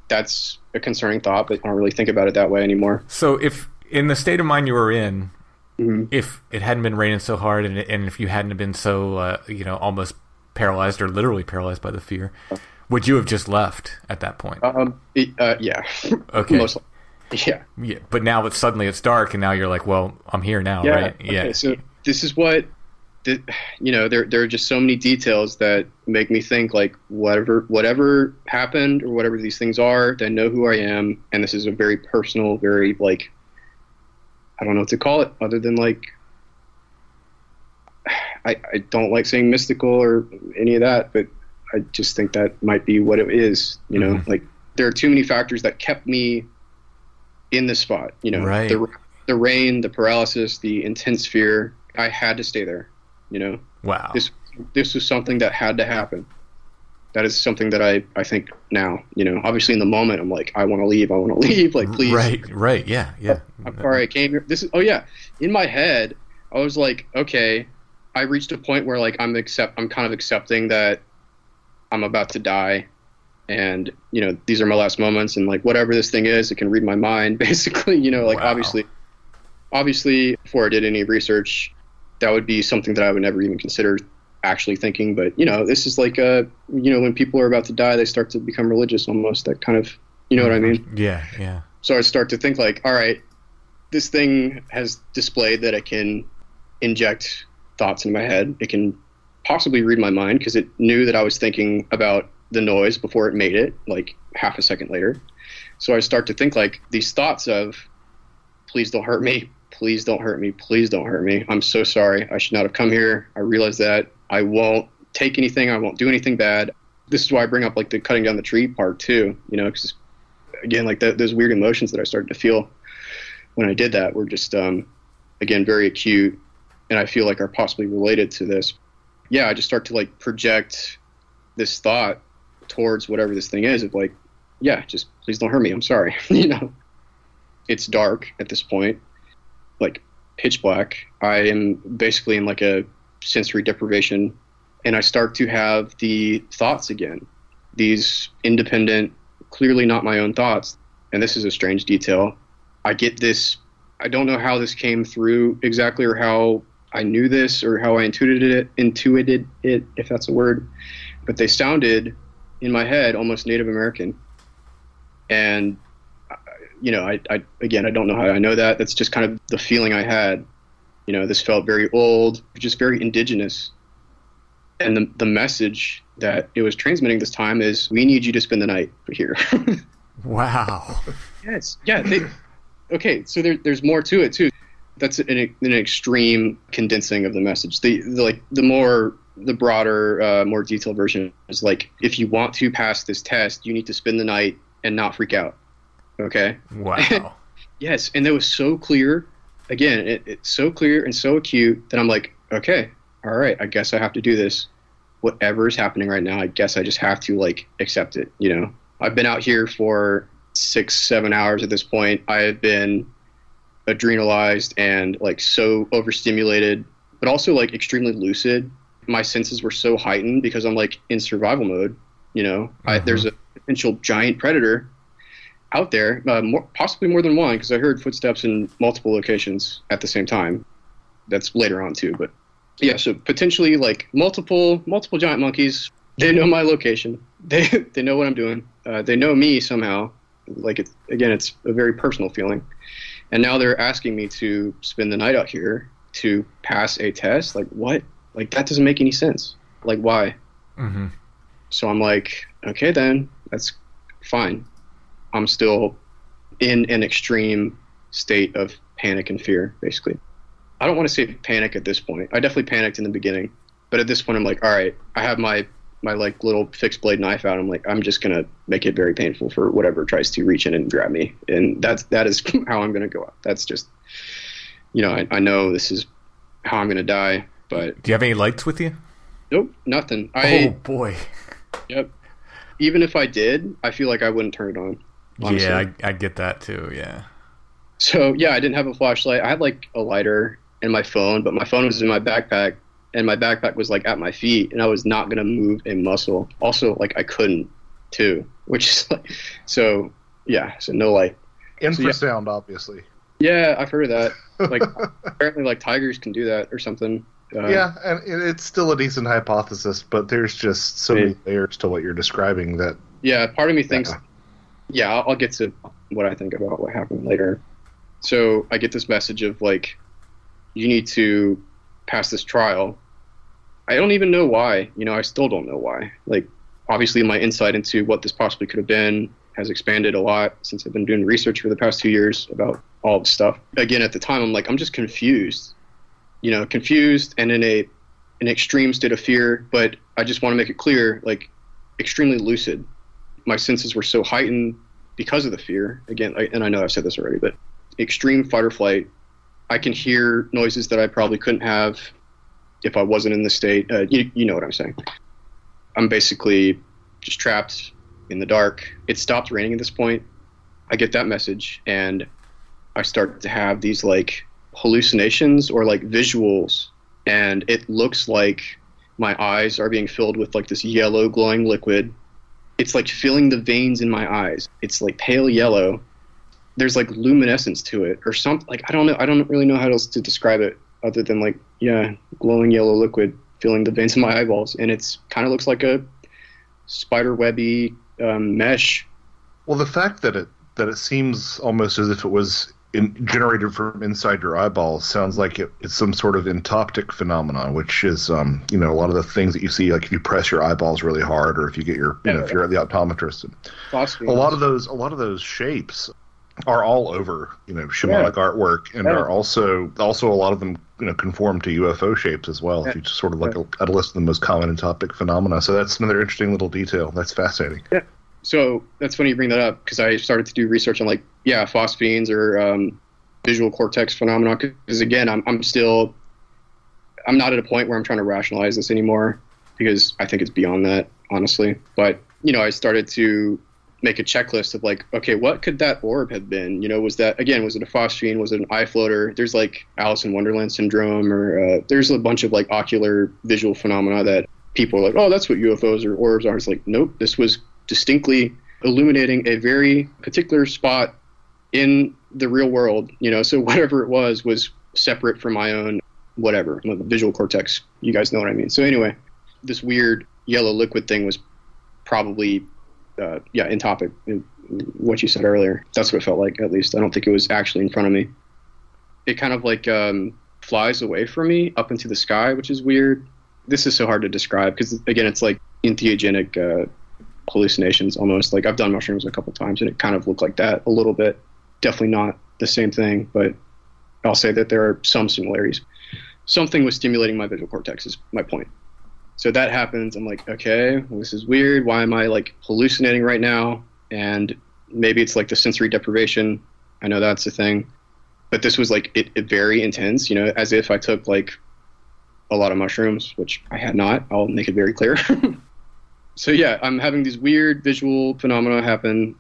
That's a concerning thought, but I don't really think about it that way anymore. So if in the state of mind you were in, Mhm. if it hadn't been raining so hard, and, and if you hadn't been so, uh, you know, almost paralyzed or literally paralyzed by the fear, would you have just left at that point? Um, it, uh, yeah. [laughs] Okay. Most, yeah. yeah, but now it's suddenly it's dark, and now you're like, well, I'm here now, yeah. right? Okay, Yeah. so this is what, the, you know, there there are just so many details that make me think like whatever whatever happened or whatever these things are, they know who I am, and this is a very personal, very like, I don't know what to call it other than like. I, I don't like saying mystical or any of that, but I just think that might be what it is. You know, Mhm. like there are too many factors that kept me in this spot. You know, Right. the the rain, the paralysis, the intense fear. I had to stay there. You know, wow. this this was something that had to happen. That is something that I I think now. You know, obviously in the moment I'm like I want to leave. I want to [laughs] leave. Like please. Right. Right. Yeah. Yeah. I'm sorry I came here. This is oh yeah. In my head, I was like, okay, I reached a point where like I'm accept I'm kind of accepting that I'm about to die and you know, these are my last moments and like whatever this thing is, it can read my mind [laughs] basically, you know, like Wow. obviously obviously before I did any research, that would be something that I would never even consider actually thinking, but you know, this is like uh you know, when people are about to die, they start to become religious almost that kind of you know what I mean? Yeah. Yeah. so I start to think like, all right, this thing has displayed that it can inject thoughts in my head. It can possibly read my mind because it knew that I was thinking about the noise before it made it, like half a second later. So I start to think like these thoughts of, please don't hurt me, please don't hurt me, please don't hurt me. I'm so sorry. I should not have come here. I realize that I won't take anything. I won't do anything bad. this is why I bring up like the cutting down the tree part too. You know, because again, like the, those weird emotions that I started to feel when I did that were just um, again very acute, and I feel like are possibly related to this. Yeah, I just start to like project this thought towards whatever this thing is of like, yeah, just please don't hurt me. I'm sorry. [laughs] you know, it's dark at this point, like pitch black. I am basically in like a sensory deprivation, and I start to have the thoughts again. These independent, clearly not my own thoughts. And this is a strange detail. I get this. I don't know how this came through exactly, or how I knew this, or how I intuited it. Intuited it, if that's a word. But they sounded in my head almost Native American. And you know, I, I again, I don't know how I know that. That's just kind of the feeling I had. You know, this felt very old, just very indigenous. And the the message that it was transmitting this time is, we need you to spend the night here. [laughs] Wow. yes, yeah. They, okay, so there, there's more to it too. That's an, an extreme condensing of the message. The, the like the more the broader, uh, more detailed version is like, if you want to pass this test, you need to spend the night and not freak out. Okay. Wow. [laughs] yes, and that was so clear. Again, it, it's so clear and so acute that I'm like, okay, all right, I guess I have to do this. Whatever is happening right now, I guess I just have to like accept it. You know, I've been out here for six, seven hours at this point. I have been adrenalized and like so overstimulated, but also like extremely lucid. My senses were so heightened because I'm like in survival mode. You know, I, there's a potential giant predator out there, uh, more, possibly more than one, because I heard footsteps in multiple locations at the same time. That's later on too, but yeah, so potentially like multiple multiple giant monkeys. They know my location. They [laughs] they know what I'm doing. Uh, they know me somehow. Like it's again, it's a very personal feeling. And now they're asking me to spend the night out here to pass a test. Like what? Like that doesn't make any sense. Like why? hmm So I'm like, okay, then that's fine. I'm still in an extreme state of panic and fear, basically. I don't want to say panic at this point. I definitely panicked in the beginning, but at this point, I'm like, all right, I have my my like little fixed blade knife out. I'm like, I'm just gonna make it very painful for whatever tries to reach in and grab me, and that's that is [laughs] how I'm gonna go out. That's just, you know, I, I know this is how I'm gonna die, but Do you have any lights with you? nope, nothing. I oh boy. Yep. Even if I did, I feel like I wouldn't turn it on. honestly. Yeah, I, I get that too. Yeah. So yeah, I didn't have a flashlight. I had like a lighter and my phone, but my phone was in my backpack, and my backpack was like at my feet, and I was not gonna move a muscle. Also, like I couldn't too, which is like, so yeah, so no light. Infrasound, obviously. Yeah, I've heard of that. Like [laughs] apparently, like tigers can do that or something. Uh, yeah, and it's still a decent hypothesis, but there's just so many layers to what you're describing that yeah, part of me thinks, Yeah. yeah, I'll, I'll get to what I think about what happened later. So I get this message of like, you need to pass this trial. I don't even know why. You know, I still don't know why. Like, obviously, my insight into what this possibly could have been has expanded a lot since I've been doing research for the past two years about all this stuff. Again, at the time, I'm like, I'm just confused. You know, confused and in a an extreme state of fear. But I just want to make it clear, like, extremely lucid my senses were so heightened because of the fear. Again, I, and I know I've said this already, but extreme fight or flight. I can hear noises that I probably couldn't have if I wasn't in the state. Uh, you, you know what I'm saying. I'm basically just trapped in the dark. It stopped raining at this point. I get that message, and I start to have these like hallucinations or like visuals, and it looks like my eyes are being filled with like this yellow glowing liquid it's like filling the veins in my eyes. It's like pale yellow. There's like luminescence to it or something. Like I don't know. I don't really know how else to describe it other than like yeah, glowing yellow liquid filling the veins in my eyeballs, and it's kind of looks like a spider webby um, mesh. Well, the fact that it that it seems almost as if it was in, generated from inside your eyeballs sounds like it, it's some sort of entoptic phenomenon, which is um, you know a lot of the things that you see, like if you press your eyeballs really hard, or if you get your you know if you're at the optometrist. Phosphene. A lot of those a lot of those shapes are all over you know shamanic artwork and Yeah. are also also a lot of them you know conform to UFO shapes as well. If you just sort of like at a list of the most common entoptic phenomena, so that's another interesting little detail. That's fascinating. So that's funny you bring that up because I started to do research on like yeah phosphenes or um, visual cortex phenomena because again I'm I'm still I'm not at a point where I'm trying to rationalize this anymore because I think it's beyond that honestly. But you know I started to make a checklist of like okay what could that orb have been? You know was that again was it a phosphene was it an eye floater? There's like Alice in Wonderland syndrome or uh, there's a bunch of like ocular visual phenomena that people are like oh that's what UFOs or orbs are. It's like nope this was distinctly illuminating a very particular spot in the real world you know? So whatever it was was separate from my own whatever my visual cortex. You guys know what i mean. So anyway this weird yellow liquid thing was probably uh, yeah entoptic in what you said earlier. That's what it felt like at least. I don't think it was actually in front of me. It kind of like um, flies away from me up into the sky which is weird. This is so hard to describe because again it's like entheogenic uh, hallucinations almost. Like i've done mushrooms a couple times and it kind of looked like that a little bit. Definitely not the same thing but i'll say that there are some similarities. Something was stimulating my visual cortex is my point. So that happens. I'm like okay well, this is weird. Why am i like hallucinating right now? And maybe it's like the sensory deprivation. I know that's a thing. But this was like it, it very intense you know as if i took like a lot of mushrooms which i had not. I'll make it very clear [laughs] so yeah i'm having these weird visual phenomena happen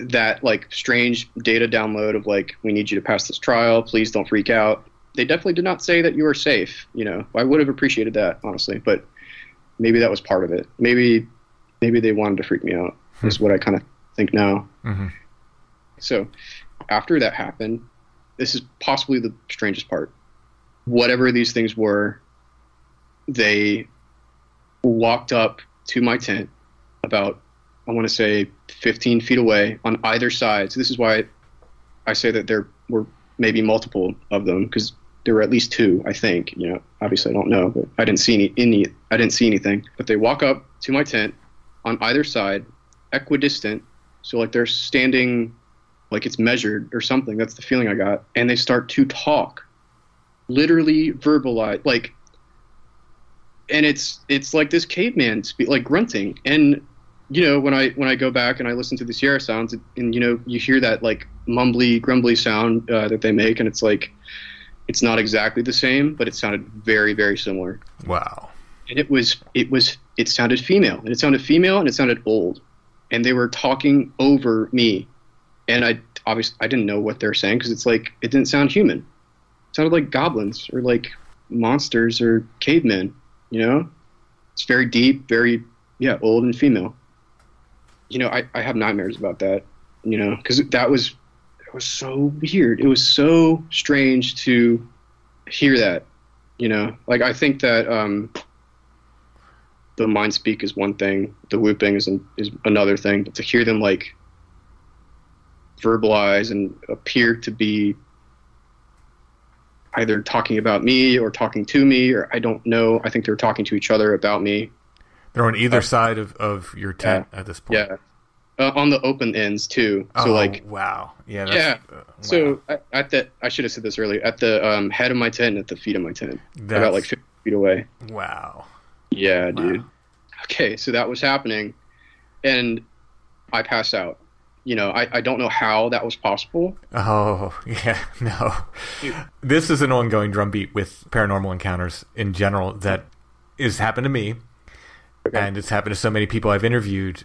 that like strange data download of like we need you to pass this trial. Please don't freak out. They definitely did not say that you are safe you know. I would have appreciated that honestly but maybe that was part of it. Maybe maybe they wanted to freak me out is what i kind of think now. Mhm. so after that happened this is possibly the strangest part. Whatever these things were they walked up to my tent about I want to say 15 feet away on either side. So this is why I say that there were maybe multiple of them because there were at least two. I think you know. Obviously, I don't know, but I didn't see any. any I didn't see anything. But they walk up to my tent on either side, equidistant. So like they're standing, like it's measured or something. That's the feeling I got. And they start to talk, literally verbalize like and it's it's like this caveman spe- like grunting. And you know when i when i go back and i listen to the sierra sounds and you know you hear that like mumbly grumbly sound uh, that they make and it's like it's not exactly the same but it sounded very very similar. Wow. and it was it was it sounded female and it sounded female and it sounded old. And they were talking over me. And i obviously i didn't know what they're saying because it's like it didn't sound human. It sounded like goblins or like monsters or cavemen you know? It's very deep very yeah old and female. You know i, I have nightmares about that you know because that was it was so weird. It was so strange to hear that you know? Like i think that um the mind speak is one thing the whooping is, an, is another thing but to hear them like verbalize and appear to be either talking about me or talking to me or i don't know i think they were talking to each other about me They're on either side of, of your tent at this point. yeah uh, on the open ends too so oh, like wow. Yeah. yeah uh, wow. so at, at the i should have said this earlier at the um, head of my tent at the feet of my tent That's- about like 50 feet away wow. Yeah, dude. Okay, so that was happening, and I passed out. You know, I, I don't know how that was possible. Oh, [laughs] yeah, no. This is an ongoing drumbeat with paranormal encounters in general that has happened to me, and it's happened to so many people I've interviewed.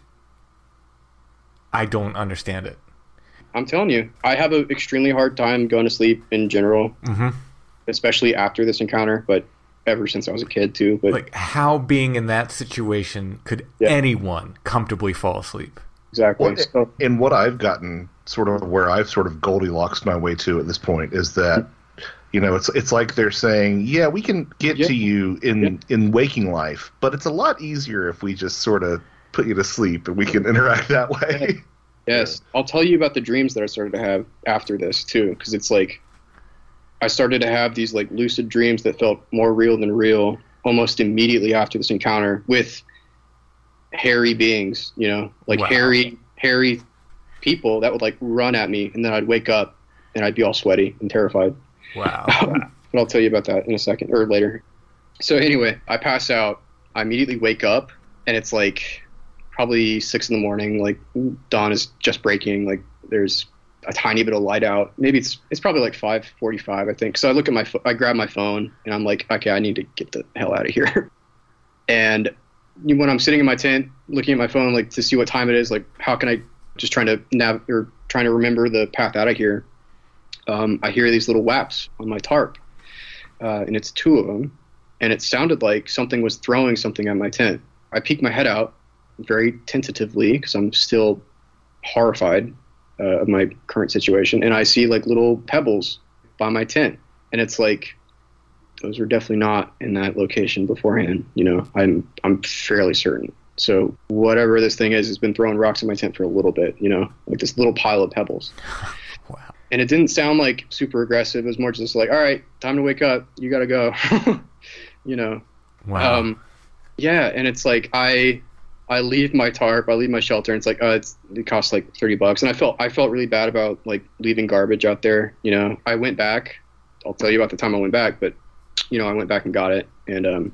I don't understand it. I'm telling you, I have an extremely hard time going to sleep in general, Mhm. especially after this encounter. But ever since I was a kid too. But Like, how being in that situation could Yeah. anyone comfortably fall asleep? Exactly. Well, so, and what I've gotten sort of where I've sort of Goldilocks my way to at this point is that you know it's it's like they're saying, yeah, we can get Yeah. to you in in waking life, but it's a lot easier if we just sort of put you to sleep and we can [laughs] interact that way. Yes, I'll tell you about the dreams that I started to have after this too, because it's like I started to have these like lucid dreams that felt more real than real almost immediately after this encounter with hairy beings, you know, like Wow. hairy, hairy people that would like run at me, and then I'd wake up and I'd be all sweaty and terrified. Wow. [laughs] but I'll tell you about that in a second or later. So anyway, I pass out. I immediately wake up, and it's like probably six in the morning. Like dawn is just breaking. Like there's a tiny bit of light out. Maybe it's it's probably like five forty-five, I think. So I look at my I grab my phone, and I'm like, okay, I need to get the hell out of here. [laughs] and when I'm sitting in my tent, looking at my phone, like to see what time it is, like how can I just trying to nav or trying to remember the path out of here. Um, I hear these little whaps on my tarp, uh, and it's two of them, and it sounded like something was throwing something at my tent. I peek my head out very tentatively because I'm still horrified uh, of my current situation, and I see like little pebbles by my tent, and it's like those were definitely not in that location beforehand. You know, I'm I'm fairly certain. So whatever this thing is has been throwing rocks in my tent for a little bit. You know, like this little pile of pebbles. [laughs] Wow. And it didn't sound like super aggressive. It was more just like, all right, time to wake up. You gotta go. [laughs] you know. Wow. Um, yeah, and it's like I I leave my tarp, I leave my shelter, and it's like uh, it's, it costs like thirty bucks, and I felt I felt really bad about like leaving garbage out there. You know, I went back. I'll tell you about the time I went back, but you know, I went back and got it, and um,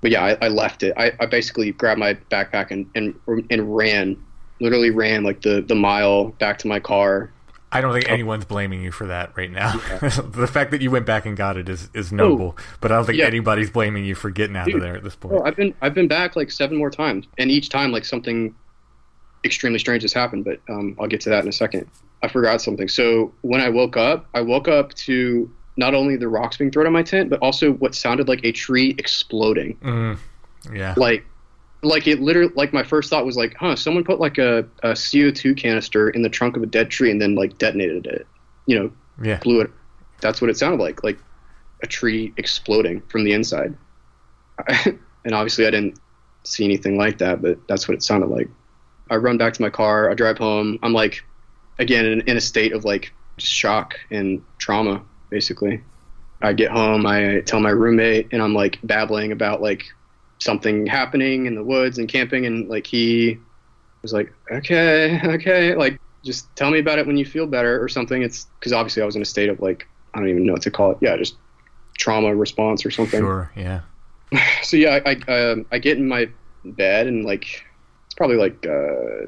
but yeah, I, I left it. I, I basically grabbed my backpack and and and ran, literally ran like the the mile back to my car. I don't think Oh. anyone's blaming you for that right now. [laughs] the fact that you went back and got it is, is noble, but I don't think Oh. yeah. anybody's blaming you for getting out of there at this point. Well, I've been I've been back like seven more times, and each time like something extremely strange has happened. But um, I'll get to that in a second. I forgot something. So when I woke up, I woke up to not only the rocks being thrown at my tent, but also what sounded like a tree exploding. Mm, yeah. Like, like it literally. Like my first thought was like, huh, someone put like a, a CO two canister in the trunk of a dead tree and then like detonated it. You know, Yeah. blew it. That's what it sounded like, like a tree exploding from the inside. [laughs] and obviously, I didn't see anything like that, but that's what it sounded like. I run back to my car. I drive home. I'm like, again, in, in a state of like shock and trauma, basically. I get home. I tell my roommate, and I'm like babbling about like something happening in the woods and camping, and like he was like, okay, okay, like just tell me about it when you feel better or something. It's because obviously I was in a state of like I don't even know what to call it. Yeah, just trauma response or something. Sure. Yeah. [laughs] So yeah, I I, um, I get in my bed and like it's probably like uh,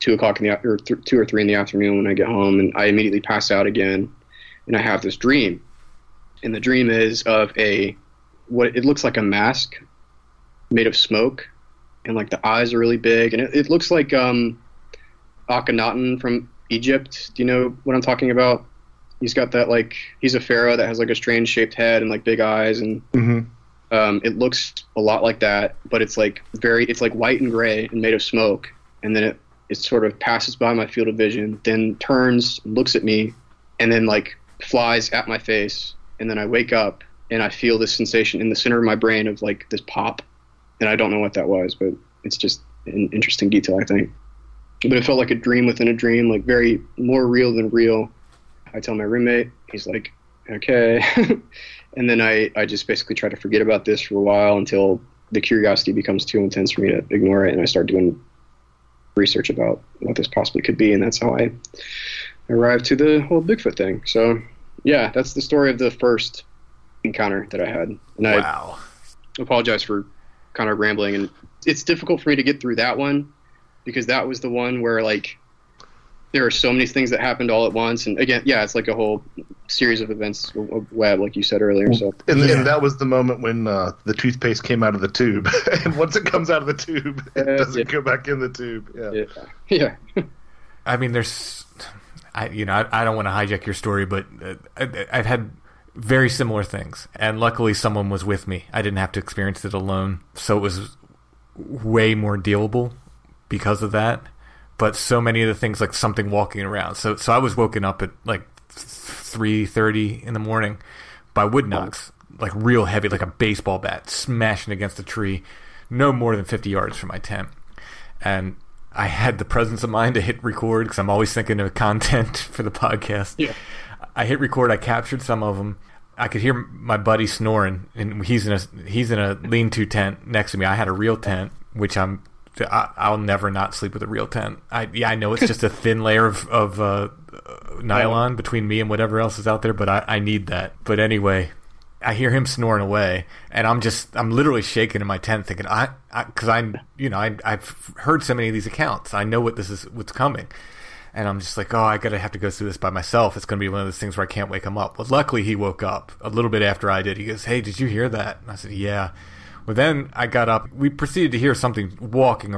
two o'clock in the or th- two or three in the afternoon when I get home, and I immediately pass out again, and I have this dream, and the dream is of a what it looks like a mask made of smoke, and like the eyes are really big, and it, it looks like um Akhenaten from Egypt. Do you know what I'm talking about? He's got that like he's a pharaoh that has like a strange shaped head and like big eyes and hmm um, it looks a lot like that, but it's like very it's like white and gray and made of smoke, and then it it sort of passes by my field of vision, then turns, looks at me, and then like flies at my face, and then I wake up and I feel this sensation in the center of my brain of like this pop, and I don't know what that was, but it's just an interesting detail I think. But it felt like a dream within a dream, like very more real than real. I tell my roommate, he's like, okay. [laughs] and then I, I just basically try to forget about this for a while until the curiosity becomes too intense for me to ignore it, and I start doing research about what this possibly could be, and that's how I arrived to the whole Bigfoot thing. So, yeah, that's the story of the first encounter that I had, and I Wow. apologize for kind of rambling, and it's difficult for me to get through that one because that was the one where like there are so many things that happened all at once, and again, yeah, it's like a whole series of events, a a web, like you said earlier. So. And, Yeah. and that was the moment when uh, the toothpaste came out of the tube. [laughs] and once it comes out of the tube, [laughs] it Uh, doesn't yeah. go back in the tube. Yeah. Yeah. [laughs] Yeah. I mean, there's, I you know, I, I don't want to hijack your story, but uh, I, I've had very similar things, and luckily someone was with me. I didn't have to experience it alone, so it was way more dealable because of that. But so many of the things, like something walking around, so so I was woken up at like three thirty in the morning by wood knocks, like real heavy, like a baseball bat smashing against a tree, no more than fifty yards from my tent, and I had the presence of mind to hit record because I'm always thinking of content [laughs] for the podcast. Yeah. I hit record. I captured some of them. I could hear my buddy snoring, and he's in a he's in a lean-to tent next to me. I had a real tent, which I'm I, I'll never not sleep with a real tent. I yeah, I know it's just a [laughs] thin layer of of uh, nylon between me and whatever else is out there, but I, I need that. But anyway, I hear him snoring away, and I'm just I'm literally shaking in my tent, thinking I because I, you know I I've heard so many of these accounts, I know what this is what's coming. And I'm just like, oh, I gotta have to go through this by myself. It's gonna be one of those things where I can't wake him up. Well, luckily he woke up a little bit after I did. He goes, "Hey, did you hear that?" And I said, "Yeah." Well, then I got up. We proceeded to hear something walking,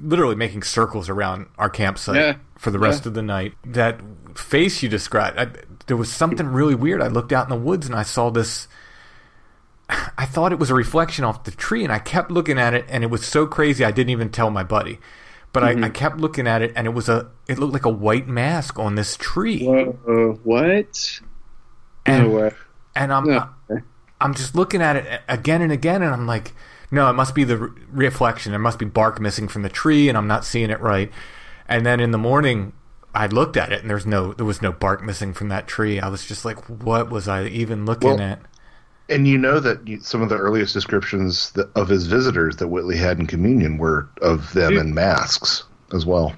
literally making circles around our campsite Yeah. for the rest of the night. That face you described, I, there was something really weird. I looked out in the woods and I saw this. [sighs] I thought it was a reflection off the tree, and I kept looking at it, and it was so crazy I didn't even tell my buddy. But I, I mm-hmm. kept looking at it, and it was a. It looked like a white mask on this tree, Whoa, what? and no way. and I'm No. I'm just looking at it again and again, and I'm like, no, it must be the re- reflection. There must be bark missing from the tree, and I'm not seeing it right. And then in the morning, I looked at it, and there's no there was no bark missing from that tree. I was just like, what was I even looking Well, at? And you know that you, some of the earliest descriptions that, of his visitors that Whitley had in communion were of them Dude. in masks as well.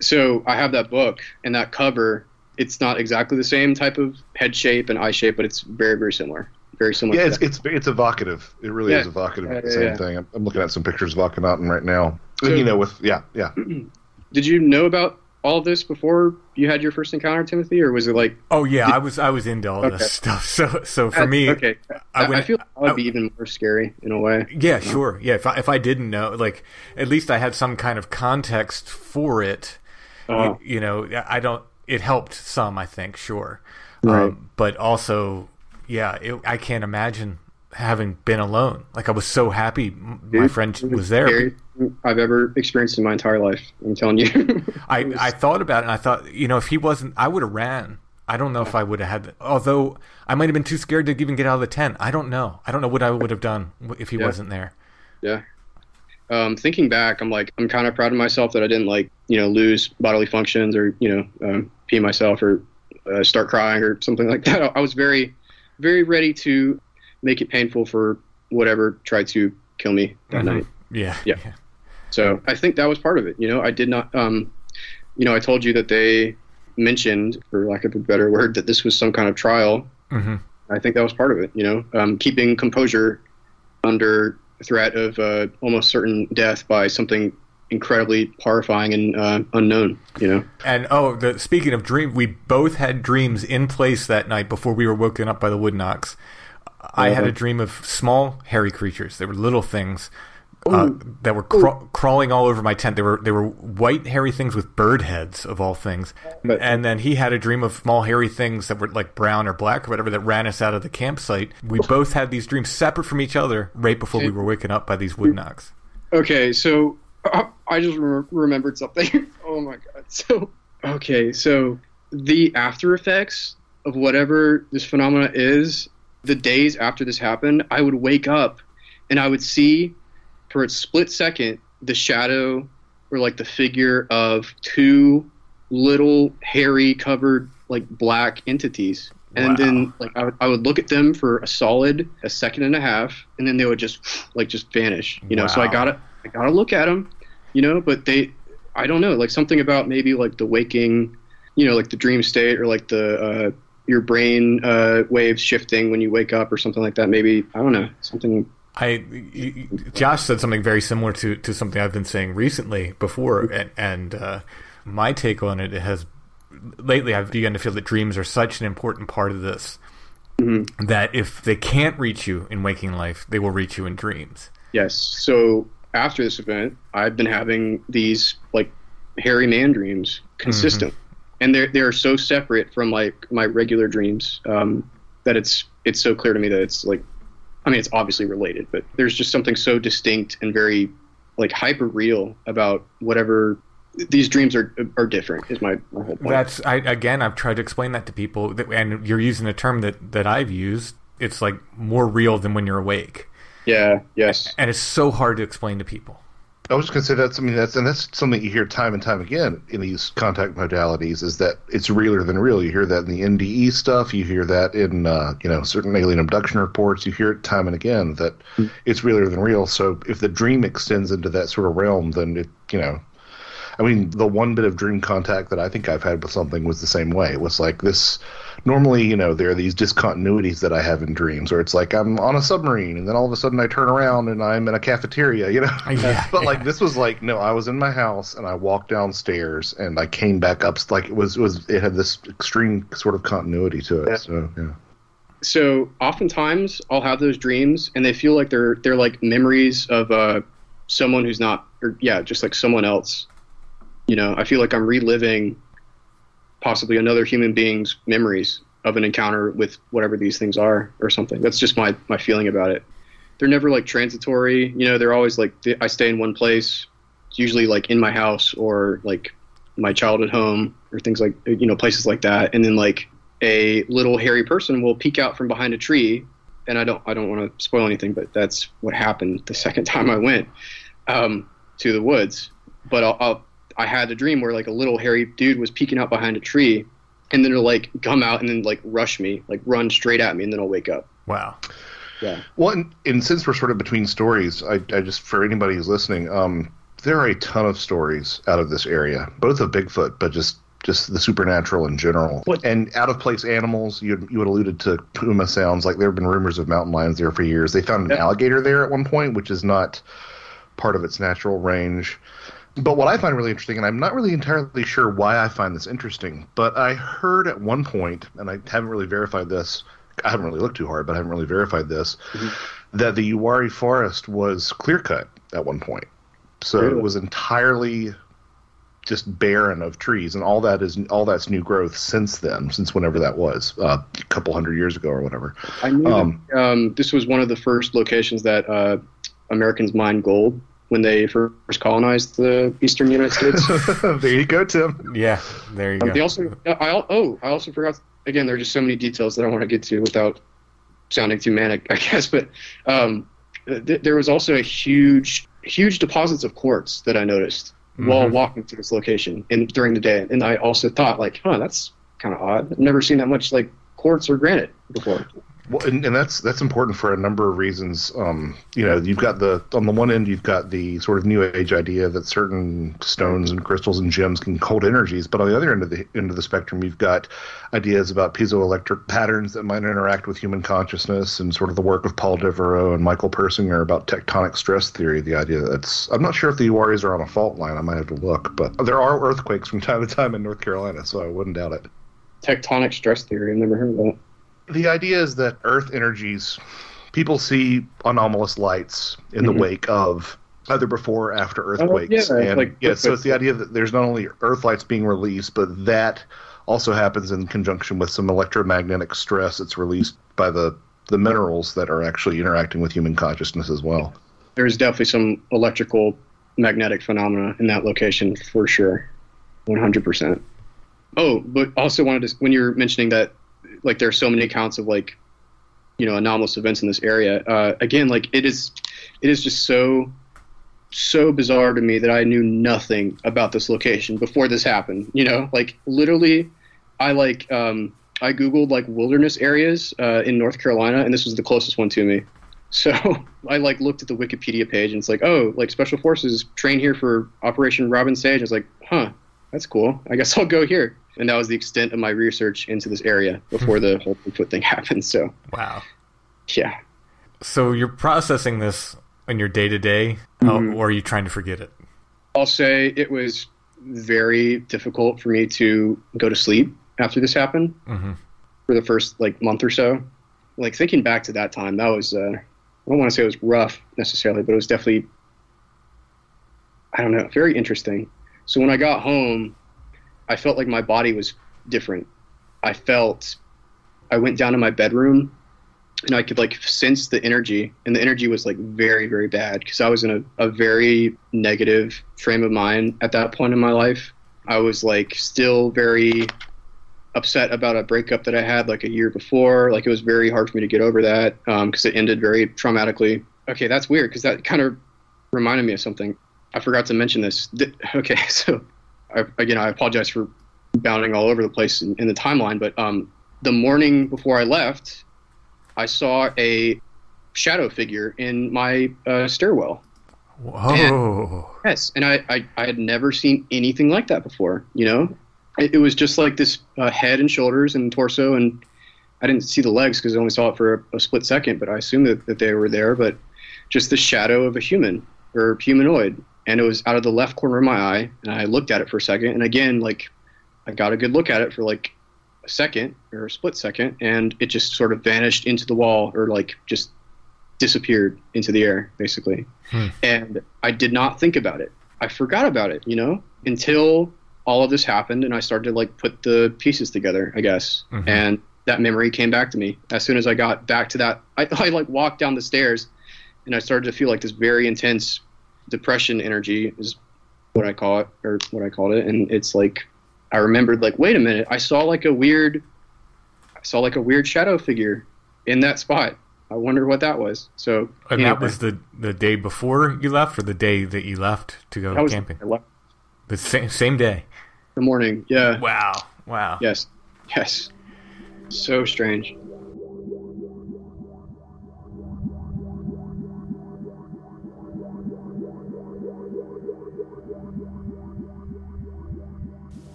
So I have that book and that cover. It's not exactly the same type of head shape and eye shape, but it's very, very similar. Very similar. Yeah, it's it's it's evocative. It really Yeah. is evocative. Yeah, the yeah, same yeah. thing. I'm, I'm looking at some pictures of Akhenaten right now. So- you know, with yeah, yeah. [clears throat] Did you know about all this before you had your first encounter, Timothy, or was it like? Oh yeah, I was I was into all Okay. this stuff. [laughs] So so for Uh, me, okay, I I, I went- feel that would be even more scary in a way. Yeah, sure. Yeah, if I, if I didn't know, like, at least I had some kind of context for it. Uh-huh. You, you know, I don't. It helped some, I think, sure. Right. Um, but also, yeah, it, I can't imagine having been alone. Like, I was so happy m- my Dude, friend was there. I've ever experienced in my entire life. I'm telling you. [laughs] I, I thought about it and I thought, you know, if he wasn't, I would have ran. I don't know if I would have had, although I might have been too scared to even get out of the tent. I don't know. I don't know what I would have done if he Yeah. wasn't there. Yeah. Um, thinking back, I'm like, I'm kind of proud of myself that I didn't like, you know, lose bodily functions or, you know, um, pee myself or uh, start crying or something like [laughs] that. I was very, very ready to make it painful for whatever tried to kill me that Mhm. night. Yeah. Yeah. So I think that was part of it. You know, I did not, um, you know, I told you that they mentioned, for lack of a better word, that this was some kind of trial. hmm I think that was part of it. You know, um, keeping composure under threat of uh, almost certain death by something incredibly horrifying and uh, unknown. You know, And oh, the, speaking of dream, we both had dreams in place that night before we were woken up by the wood knocks. I had a dream of small, hairy creatures. They were little things uh, that were craw- crawling all over my tent. They were they were white, hairy things with bird heads of all things. But- and then he had a dream of small, hairy things that were like brown or black or whatever that ran us out of the campsite. We both had these dreams separate from each other right before we were waken up by these wood knocks. Okay, so uh, I just re- remembered something. [laughs] oh my god. So okay, so the after effects of whatever this phenomena is, the days after this happened, I would wake up and I would see for a split second the shadow or like the figure of two little hairy covered like black entities. And Wow. then like I would, I would look at them for a solid a second and a half and then they would just like just vanish, you know. So I got to I got to look at them, you know, but they I don't know, like something about maybe like the waking, you know, like the dream state or like the uh your brain uh, waves shifting when you wake up or something like that. Maybe I don't know something. I Josh said something very similar to, to something I've been saying recently before, and, and uh, my take on it has lately I've begun to feel that dreams are such an important part of this that if they can't reach you in waking life, they will reach you in dreams. Yes. So after this event, I've been having these like hairy man dreams consistent, and they're they're so separate from like my regular dreams um, that it's it's so clear to me that it's like, I mean, it's obviously related, but there's just something so distinct and very like hyper real about whatever these dreams are are different. Is my, my whole point. That's I again I've tried to explain that to people, that, and you're using a term that that I've used. It's like more real than when you're awake, yeah. Yes. and it's so hard to explain to people. I was just gonna say that's I mean that's and that's something you hear time and time again in these contact modalities is that it's realer than real. You hear that in the NDE stuff. You hear that in uh, you know certain alien abduction reports. You hear it time and again that Hmm. it's realer than real. So if the dream extends into that sort of realm, then it you know, I mean the one bit of dream contact that I think I've had with something was the same way. It was like this. Normally, you know, there are these discontinuities that I have in dreams, where it's like I'm on a submarine, and then all of a sudden I turn around and I'm in a cafeteria, you know. [laughs] Yeah, [laughs] but like this was like no, I was in my house and I walked downstairs and I came back up. Like it was it was it had this extreme sort of continuity to it. Yeah. So yeah. so oftentimes I'll have those dreams and they feel like they're they're like memories of uh, someone who's not or yeah just like someone else you know I feel like I'm reliving possibly another human being's memories of an encounter with whatever these things are or something. That's just my my feeling about it. They're never like transitory. You know they're always like I stay in one place it's usually like in my house or like my childhood home or things like you know places like that. And then like a little hairy person will peek out from behind a tree. And i don't i don't want to spoil anything but that's what happened the second [laughs] time i went um, to the woods. But I'll, I'll, i had a dream where like a little hairy dude was peeking out behind a tree and then it'll like come out and then like rush me like run straight at me and then i'll wake up Wow. yeah Well, and, and since we're sort of between stories, I, I just for anybody who's listening, um, there are a ton of stories out of this area, both of Bigfoot, but just just the supernatural in general, What- and out of place animals. You had, you had alluded to puma sounds. Like there have been rumors of mountain lions there for years. They found an Yeah. alligator there at one point, which is not part of its natural range. But what I find really interesting, and I'm not really entirely sure why I find this interesting, but I heard at one point, and I haven't really verified this. I haven't really looked too hard, but I haven't really verified this, that the Uwharrie forest was clear cut at one point. So Really? it was entirely just barren of trees, and all that is all that's new growth since then, since whenever that was, uh, a couple hundred years ago or whatever. i knew Um, that, um, this was one of the first locations that uh, americans mined gold when they first colonized the eastern united states [laughs] there you go, Tim. Yeah, there you Um, go. they also, I, oh, I also forgot. Again, there are just so many details that I want to get to without sounding too manic, [laughs] I guess. But um, th- there was also a huge, huge deposits of quartz that I noticed while walking to this location and during the day. And I also thought, like, huh, that's kind of odd. I've never seen that much like quartz or granite before. Well, and, and that's that's important for a number of reasons. Um, you know, you've got the on the one end, you've got the sort of new age idea that certain stones and crystals and gems can hold energies, but on the other end of the end of the spectrum, you've got ideas about piezoelectric patterns that might interact with human consciousness, and sort of the work of Paul Devereux and Michael Persinger about tectonic stress theory. The idea that's I'm not sure if the Uwharries are on a fault line. I might have to look, but there are earthquakes from [laughs] time to time in North Carolina, so I wouldn't doubt it. Tectonic stress theory. I've never heard of that. The idea is that Earth energies, people see anomalous lights in the Mhm. wake of either before or after earthquakes. yeah, and like yeah, so it's the idea that there's not only Earth lights being released, but that also happens in conjunction with some electromagnetic stress that's released by the the minerals that are actually interacting with human consciousness as well. There's definitely some electrical magnetic phenomena in that location for sure. 100%. Oh, but also wanted to, when you're mentioning that, like, there are so many accounts of, like, you know, anomalous events in this area, uh, again, like, it is, it is just so, so bizarre to me that I knew nothing about this location before this happened. You know, like, literally, I, like, um, I Googled, like, wilderness areas uh, in North Carolina, and this was the closest one to me. [laughs] So I like looked at the Wikipedia page and it's like, oh, like special forces train here for Operation Robin Sage. I was like, huh, that's cool. I guess [laughs] I'll go here. And that was the extent of my research into this area before the whole Bigfoot thing [laughs] happened. So wow. yeah, So you're processing this in your day to day, or are you trying to forget it? I'll say it was very difficult for me to go to sleep after this happened Mhm. for the first like month or so. Like thinking back to that time, that was uh, I don't want to say it was rough necessarily, but it was definitely I don't know, very interesting. So when I got home, I felt like my body was different. I felt I went down to my bedroom and I could like sense the energy, and the energy was like very, very bad because I was in a, a very negative frame of mind at that point in my life. I was like still very upset about a breakup that I had like a year before. Like it was very hard for me to get over that um, because it ended very traumatically. Okay, that's weird because that kind of reminded me of something. I forgot to mention this. Okay, [laughs] so I, again, I apologize for bounding all over the place in, in the timeline, but um, the morning before I left, I saw a shadow figure in my uh, stairwell. Whoa. Yes, and I, I, I had never seen anything like that before. You know, it, it was just like this uh, head and shoulders and torso, and I didn't see the legs because I only saw it for a, a split second. But I assumed that, that they were there. But just the shadow of a human or humanoid, and it was out of the left corner of my eye. And I looked at it for a second, and again, like I got a good look at it for like a second or a split second, and it just sort of vanished into the wall or like just disappeared into the air, basically. Hmm. And I did not think about it. I forgot about it, you know, until all of this happened and I started to like put the pieces together, I guess. Mhm. And that memory came back to me as soon as I got back to that. I, [laughs] I like walked down the stairs and I started to feel like this very intense depression energy is what I call it or what I called it. And it's like, I remembered like, wait a minute, I saw like a weird, I saw like a weird shadow figure in that spot. I wonder what that was. So And that was the the day before you left, or the day that you left to go camping? The same same day. the morning. Yeah. Wow. Wow. Yes. Yes. So strange.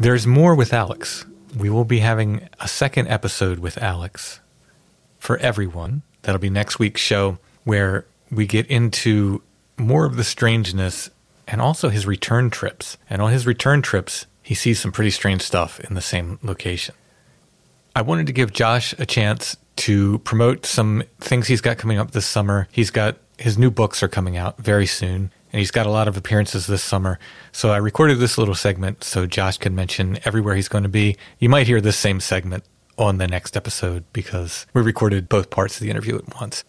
There's more with Alex. We will be having a second episode with Alex for everyone. That'll be next week's show where we get into more of the strangeness and also his return trips. And on his return trips, he sees some pretty strange stuff in the same location. I wanted to give Josh a chance to promote some things he's got coming up this summer. He's got his new books are coming out very soon, and he's got a lot of appearances this summer. So I recorded this little segment so Josh can mention everywhere he's going to be. You might hear this same segment on the next episode because we recorded both parts of the interview at once.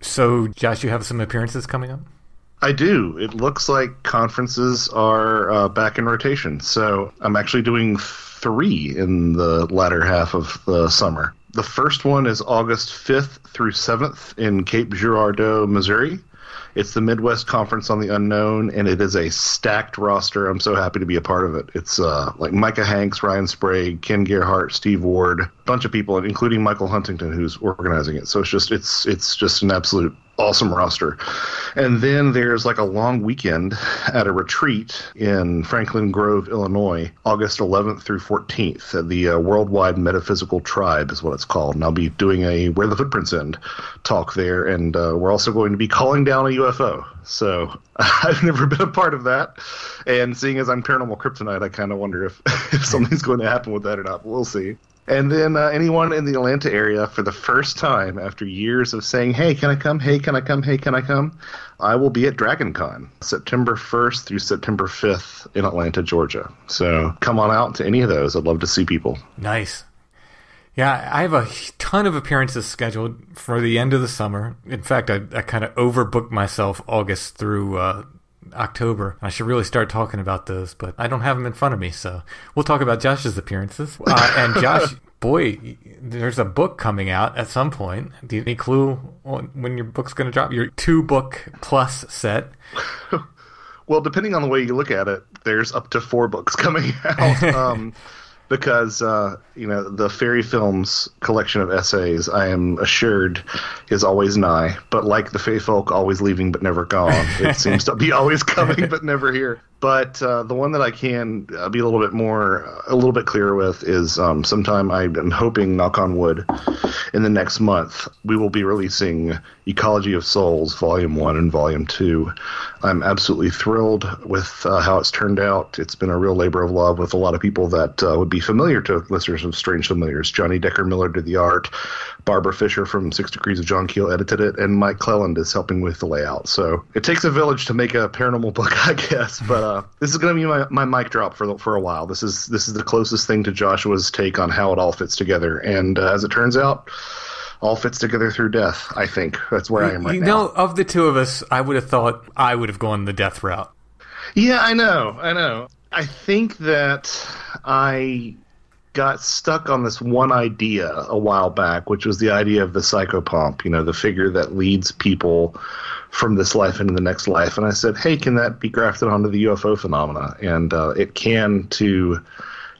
So, Josh, you have some appearances coming up. I do. It looks like conferences are uh, back in rotation. So I'm actually doing three in the latter half of the summer. The first one is August 5th through 7th in Cape Girardeau, Missouri. It's the Midwest Conference on the Unknown, and it is a stacked roster. I'm so happy to be a part of it. It's uh, like Micah Hanks, Ryan Sprague, Ken Gerhard, Steve Ward, a bunch of people, including Michael Huntington, who's organizing it. So it's just it's it's just an absolute awesome roster. And then there's like a long weekend at a retreat in Franklin Grove, Illinois, August 11th through 14th at the uh, Worldwide Metaphysical Tribe is what it's called. And I'll be doing a Where the Footprints End talk there. And uh, we're also going to be calling down a UFO. So [laughs] I've never been a part of that. And seeing as I'm paranormal kryptonite, I kind of wonder if, [laughs] if something's going to happen with that or not. We'll see. And then uh, anyone in the Atlanta area for the first time after years of saying, hey, can I come? Hey, can I come? Hey, can I come? I will be at DragonCon September 1st through September 5th in Atlanta, Georgia. So come on out to any of those. I'd love to see people. Nice. Yeah, I have a ton of appearances scheduled for the end of the summer. In fact, I, I kind of overbooked myself August through uh, October. I should really start talking about those, but I don't have them in front of me, so we'll talk about Josh's appearances. Uh, and [laughs] Josh, boy, there's a book coming out at some point. Do you have any clue when your book's going to drop? Your two book plus set. [laughs] Well, depending on the way you look at it, there's up to four books coming [laughs] out. Um, because uh, you know the fairy films collection of essays, I am assured, is always nigh. But like the Fey folk, always leaving but never gone. It [laughs] seems to be always coming but never here. But uh, the one that I can uh, be a little bit more, a little bit clearer with is um, sometime I'm hoping, knock on wood, in the next month we will be releasing Ecology of Souls Volume One and Volume Two. I'm absolutely thrilled with uh, how it's turned out. It's been a real labor of love with a lot of people that uh, would be familiar to listeners of Strange Familiars. Johnny Decker Miller did the art. Barbara Fisher from Six Degrees of John Keel edited it, and Mike Clelland is helping with the layout. So it takes a village to make a paranormal [laughs] book, I guess. But uh, this is going to be my, my mic drop for the, for a while. This is this is the closest thing to Joshua's take on how it all fits together, and uh, as it turns out, all fits together through death. I think that's where I am right you now. know, of the two of us, I would have thought I would have gone the death route. Yeah, I know, I know. I think that I got stuck on this one idea a while back, which was the idea of the psychopomp, you know, the figure that leads people from this life into the next life. And I said, hey, can that be grafted onto the UFO phenomena? And uh, it can to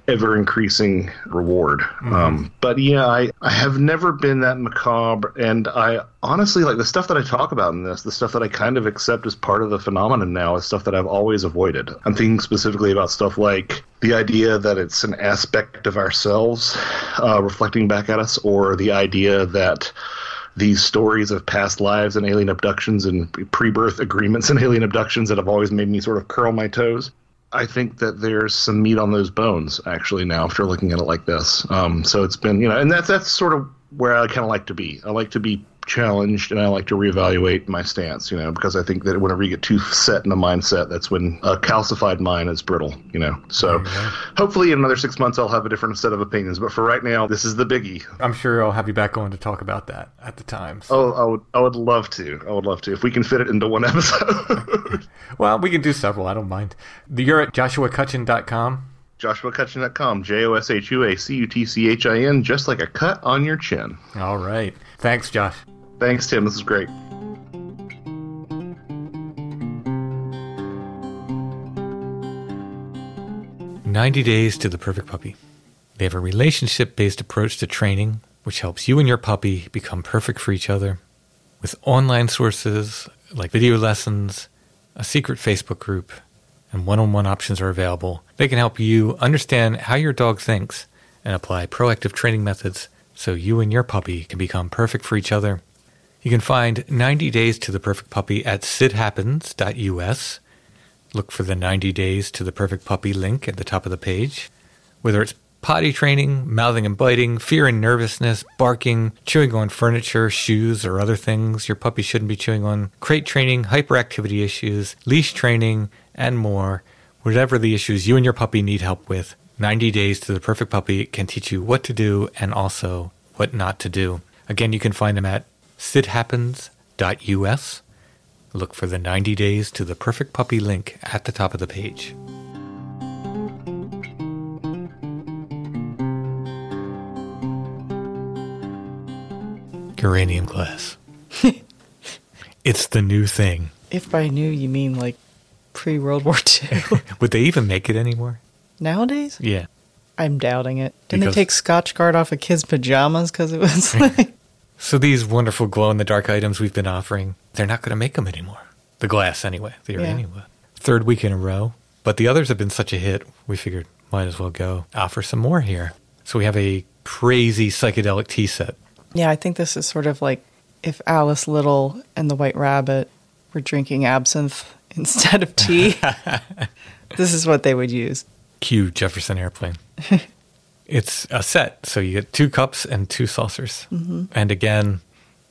ever increasing reward. Um, but yeah, I, I have never been that macabre. And I honestly, like the stuff that I talk about in this, the stuff that I kind of accept as part of the phenomenon now is stuff that I've always avoided. I'm thinking specifically about stuff like the idea that it's an aspect of ourselves uh, reflecting back at us, or the idea that these stories of past lives and alien abductions and pre-birth agreements and alien abductions that have always made me sort of curl my toes. I think that there's some meat on those bones actually now after looking at it like this. Um, so it's been you know, and that's that's sort of where I kind of like to be. I like to be challenged and I like to reevaluate my stance, you know, because I think that whenever you get too set in a mindset, that's when a calcified mind is brittle, you know. So hopefully in another six months I'll have a different set of opinions. But for right now, this is the biggie. I'm sure I'll have you back on to talk about that at the time. so- Oh, I would, I would love to. I would love to if we can fit it into one episode. [laughs] Well, we can do several. I don't mind. You're at joshuacutchin.com. JoshuaCutchin.com, J O S H U A C U T C H I N, just like a cut on your chin. All right. Thanks, Josh. Thanks, Tim. This is great. Ninety Days to the Perfect Puppy. They have a relationship based approach to training, which helps you and your puppy become perfect for each other. With online sources like video lessons, a secret Facebook group, and one on one options are available. They can help you understand how your dog thinks and apply proactive training methods so you and your puppy can become perfect for each other. You can find 90 Days to the Perfect Puppy at sidhappens.us. Look for the 90 Days to the Perfect Puppy link at the top of the page. Whether it's potty training, mouthing and biting, fear and nervousness, barking, chewing on furniture, shoes, or other things your puppy shouldn't be chewing on, crate training, hyperactivity issues, leash training, and more. Whatever the issues you and your puppy need help with, 90 Days to the Perfect Puppy can teach you what to do and also what not to do. Again, you can find them at sidhappens.us. Look for the 90 Days to the Perfect Puppy link at the top of the page. Uranium glass. [laughs] it's the new thing. If by new you mean like pre World War [laughs] II. Would they even make it anymore? Nowadays? Yeah. I'm doubting it. Didn't Because- they take Scotchgard off of kids' pajamas because it was [laughs] like. So these wonderful glow in the dark items we've been offering, they're not going to make them anymore. The glass, anyway. The Yeah. glass. Third week in a row. But the others have been such a hit, we figured might as well go offer some more here. So we have a crazy psychedelic tea set. Yeah, I think this is sort of like if Alice Little and the White Rabbit were drinking absinthe [laughs] instead of tea. [laughs] this is what they would use. Cue Jefferson Airplane. [laughs] it's a set, so you get two cups and two saucers. Mm-hmm. And again,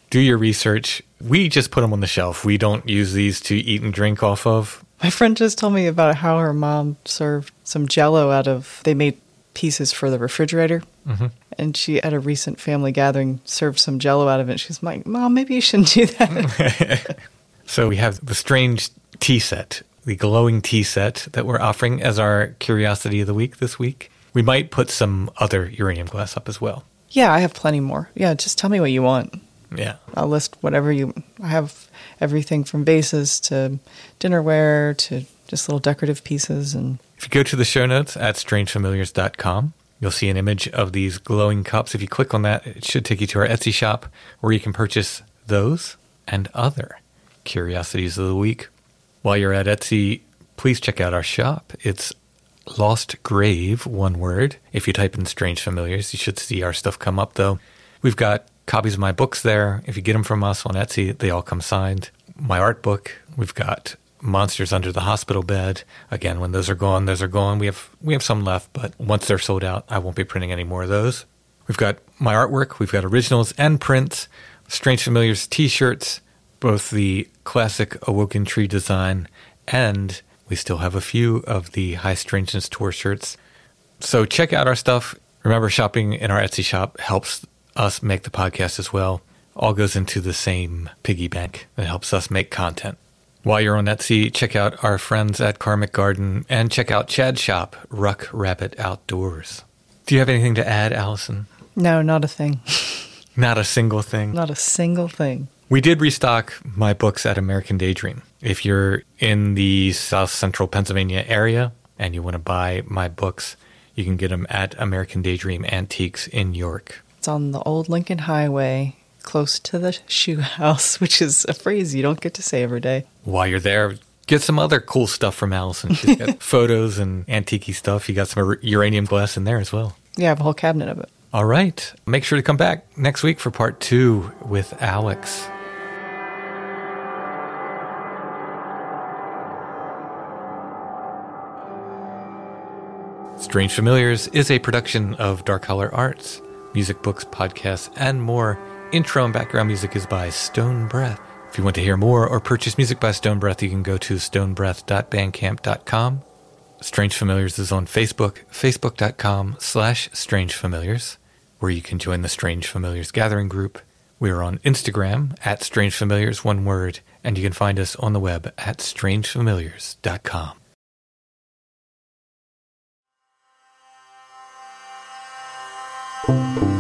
do your research. We just put them on the shelf. We don't use these to eat and drink off of. My friend just told me about how her mom served some jello out of, they made pieces for the refrigerator. Mm-hmm. And she, at a recent family gathering, served some jello out of it. She's like, Mom, maybe you shouldn't do that. [laughs] So we have the strange tea set, the glowing tea set that we're offering as our curiosity of the week this week. We might put some other uranium glass up as well. yeah, I have plenty more. Yeah, just tell me what you want. Yeah. I'll list whatever you. I have everything from vases to dinnerware to just little decorative pieces and If you go to the show notes at strangefamiliars.com, you'll see an image of these glowing cups. If you click on that, it should take you to our Etsy shop where you can purchase those and other curiosities of the week. While you're at Etsy, please check out our shop. It's Lost Grave, one word. If you type in Strange Familiars, you should see our stuff come up, though. We've got copies of my books there. If you get them from us on Etsy, they all come signed. My art book, we've got Monsters Under the Hospital Bed. Again, when those are gone, those are gone. We have we have some left, but once they're sold out, I won't be printing any more of those. We've got my artwork, we've got originals and prints, Strange Familiars t-shirts, both the classic Awoken Tree design and we still have a few of the High Strangeness Tour shirts. So check out our stuff. Remember, shopping in our Etsy shop helps us make the podcast as well. All goes into the same piggy bank that helps us make content. While you're on Etsy, check out our friends at Karmic Garden and check out Chad's shop, Ruck Rabbit Outdoors. Do you have anything to add, Allison? no, not a thing. [laughs] Not a single thing. Not a single thing. We did restock my books at American Daydream. If you're in the South Central Pennsylvania area and you want to buy my books, you can get them at American Daydream Antiques in York. It's on the old Lincoln Highway, close to the shoe house, [laughs] which is a phrase you don't get to say every day. While you're there, get some other cool stuff from Allison. She's got [laughs] photos and antique stuff. You got some uranium glass in there as well. Yeah, I have a whole cabinet of it. All right. Make sure to come back next week for part two with Alex. Strange Familiars is a production of Dark Holler Arts. Music, books, podcasts, and more. Intro and background music is by Stone Breath. If you want to hear more or purchase music by Stone Breath, you can go to stonebreath.bandcamp.com. Strange Familiars is on Facebook, facebook.com slash strangefamiliars, where you can join the Strange Familiars gathering group. We are on Instagram at Strange Familiars, one word, and you can find us on the web at strangefamiliars.com. Billy,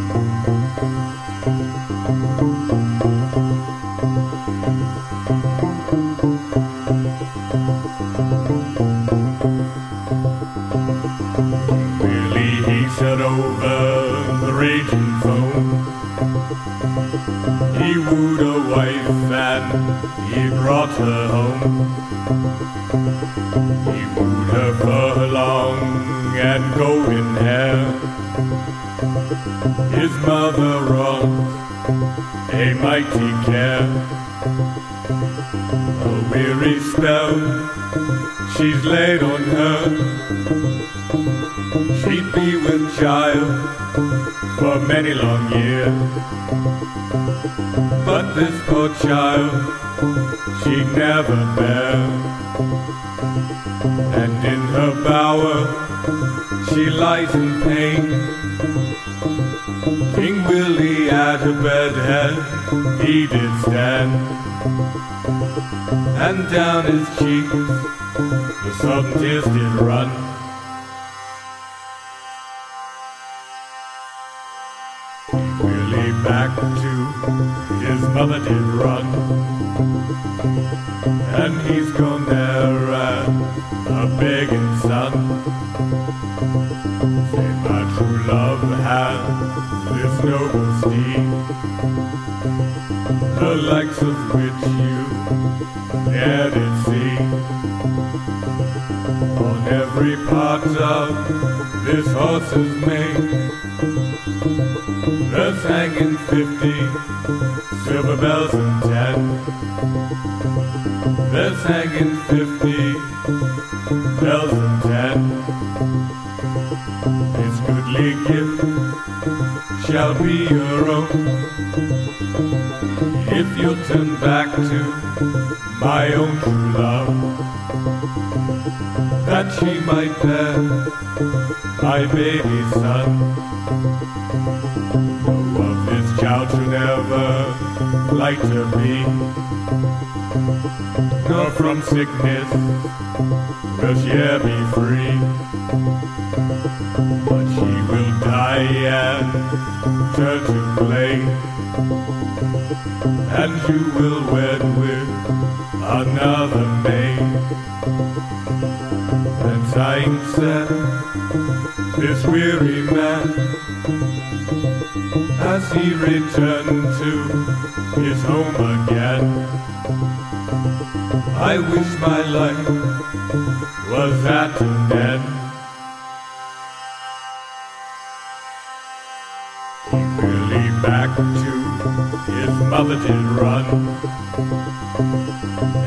mother wrought a mighty care. A weary spell she's laid on her. She'd be with child for many long years. But this poor child she'd never bear. And in her bower she lies in pain. King Willie at a bed head he did stand. And down his cheeks the sudden tears did run. Willie back to his mother did run. And he's gone there as a begging son. Say my true love has steed. The likes of which you ne'er did see. On every part of this horse's mane there's hanging fifty silver bells and ten. There's hanging fifty bells and ten. This goodly gift shall be your own. If you'll turn back to my own true love, that she might bear my baby son. No of this child should ever to be, nor from sickness will she e'er be free. But she will die and turn to clay, and you will wed with another maid. And time said, this weary man as he returned to his home again. I wish my life was at an end. Willie back to his mother did run,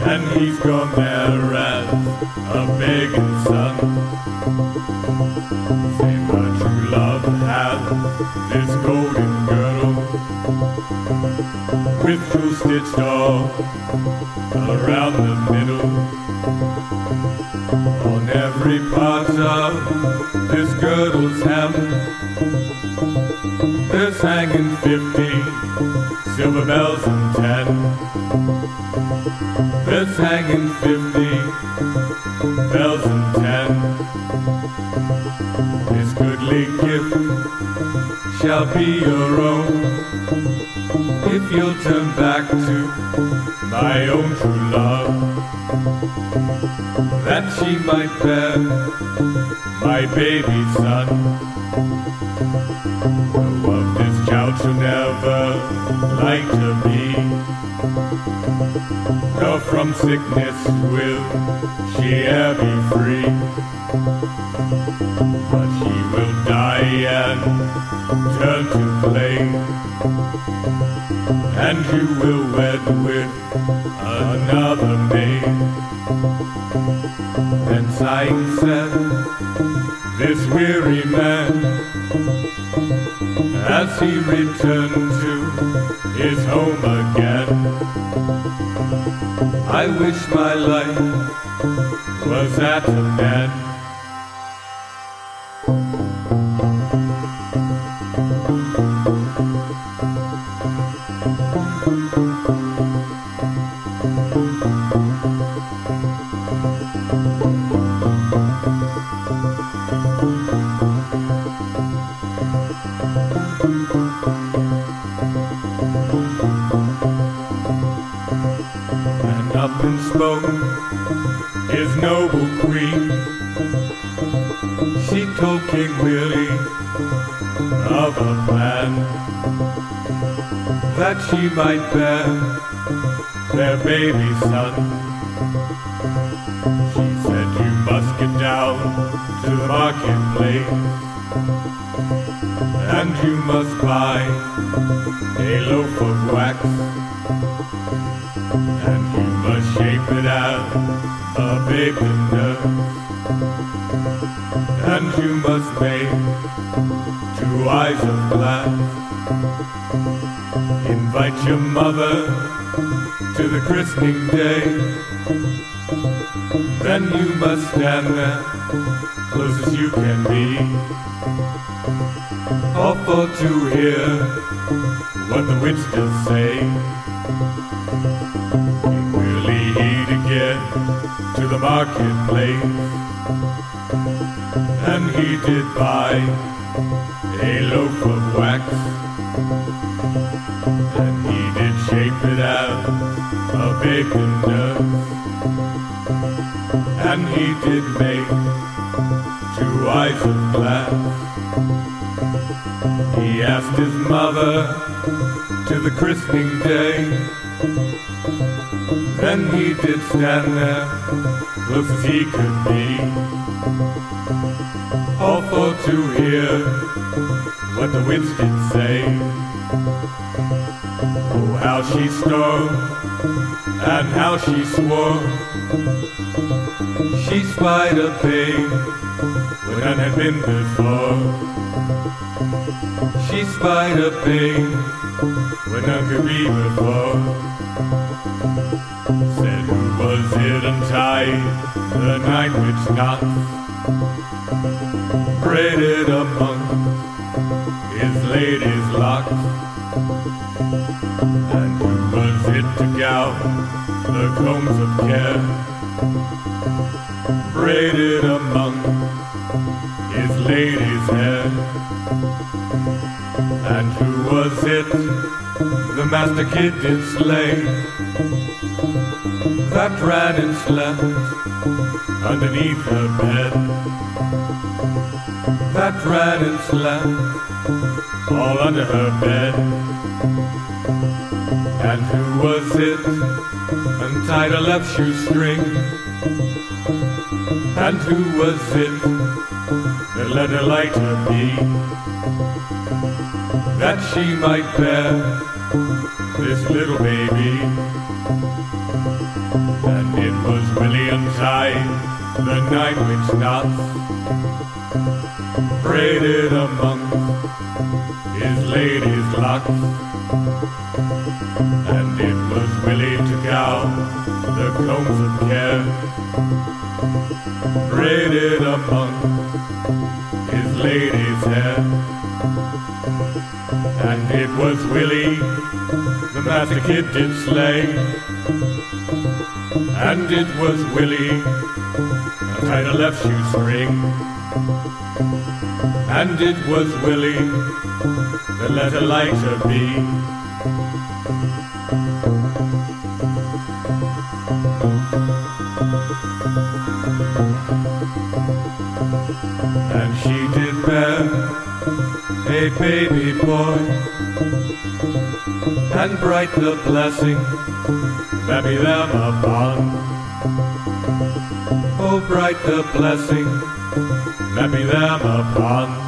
and he's gone there as a begging son. Say my true love has this golden with all around the middle. On every part of this girdle's hem, there's hanging fifty silver bells and ten. There's hanging fifty bells and ten. This goodly gift shall be your own. If you'll turn back to my own true love, that she might bear my baby son. Though of this child she'll never like to be, nor from sickness will she e'er be free. But she will die and turn to clay you will wed with another maid. Then sighing said, this weary man, as he returned to his home again. I wish my life was at an end. Noble queen. She told King Willie of a plan that she might bear their baby son. She said, You must get down to the marketplace and you must buy a loaf of wax and you must shape it as a baby. And you must make two eyes of glass. Invite your mother to the christening day. Then you must stand there close as you can be. For to hear what the witch does say. The marketplace, and he did buy a loaf of wax, and he did shape it as a bacon nurse, and he did make two eyes of glass. He asked his mother to the christening day. Then he did stand there, as he could be. All for to hear what the witch did say. Oh, how she strove and how she swore. She spied a babe where none had been before. She spied a babe where none could be before. Said who was it untied the night witch knots? Braided among his lady's locks. And who was it to gout the combs of care? Braided among his lady's hair. And who was it the master kid did slay. That ran and slept underneath her bed. That ran and slept all under her bed. And who was it? Untied a left shoestring. And who was it that let her light her be that she might bear this little baby. And it was Willie untied the night witch knots braided among his lady's locks. And it was Willie took out the combs of care braided among his lady's hair was Willie the master kid did slay. And it was Willie untied a left shoestring. And it was Willie that let a lighter be boy. And bright the blessing that be them upon. Oh, bright the blessing that be them upon.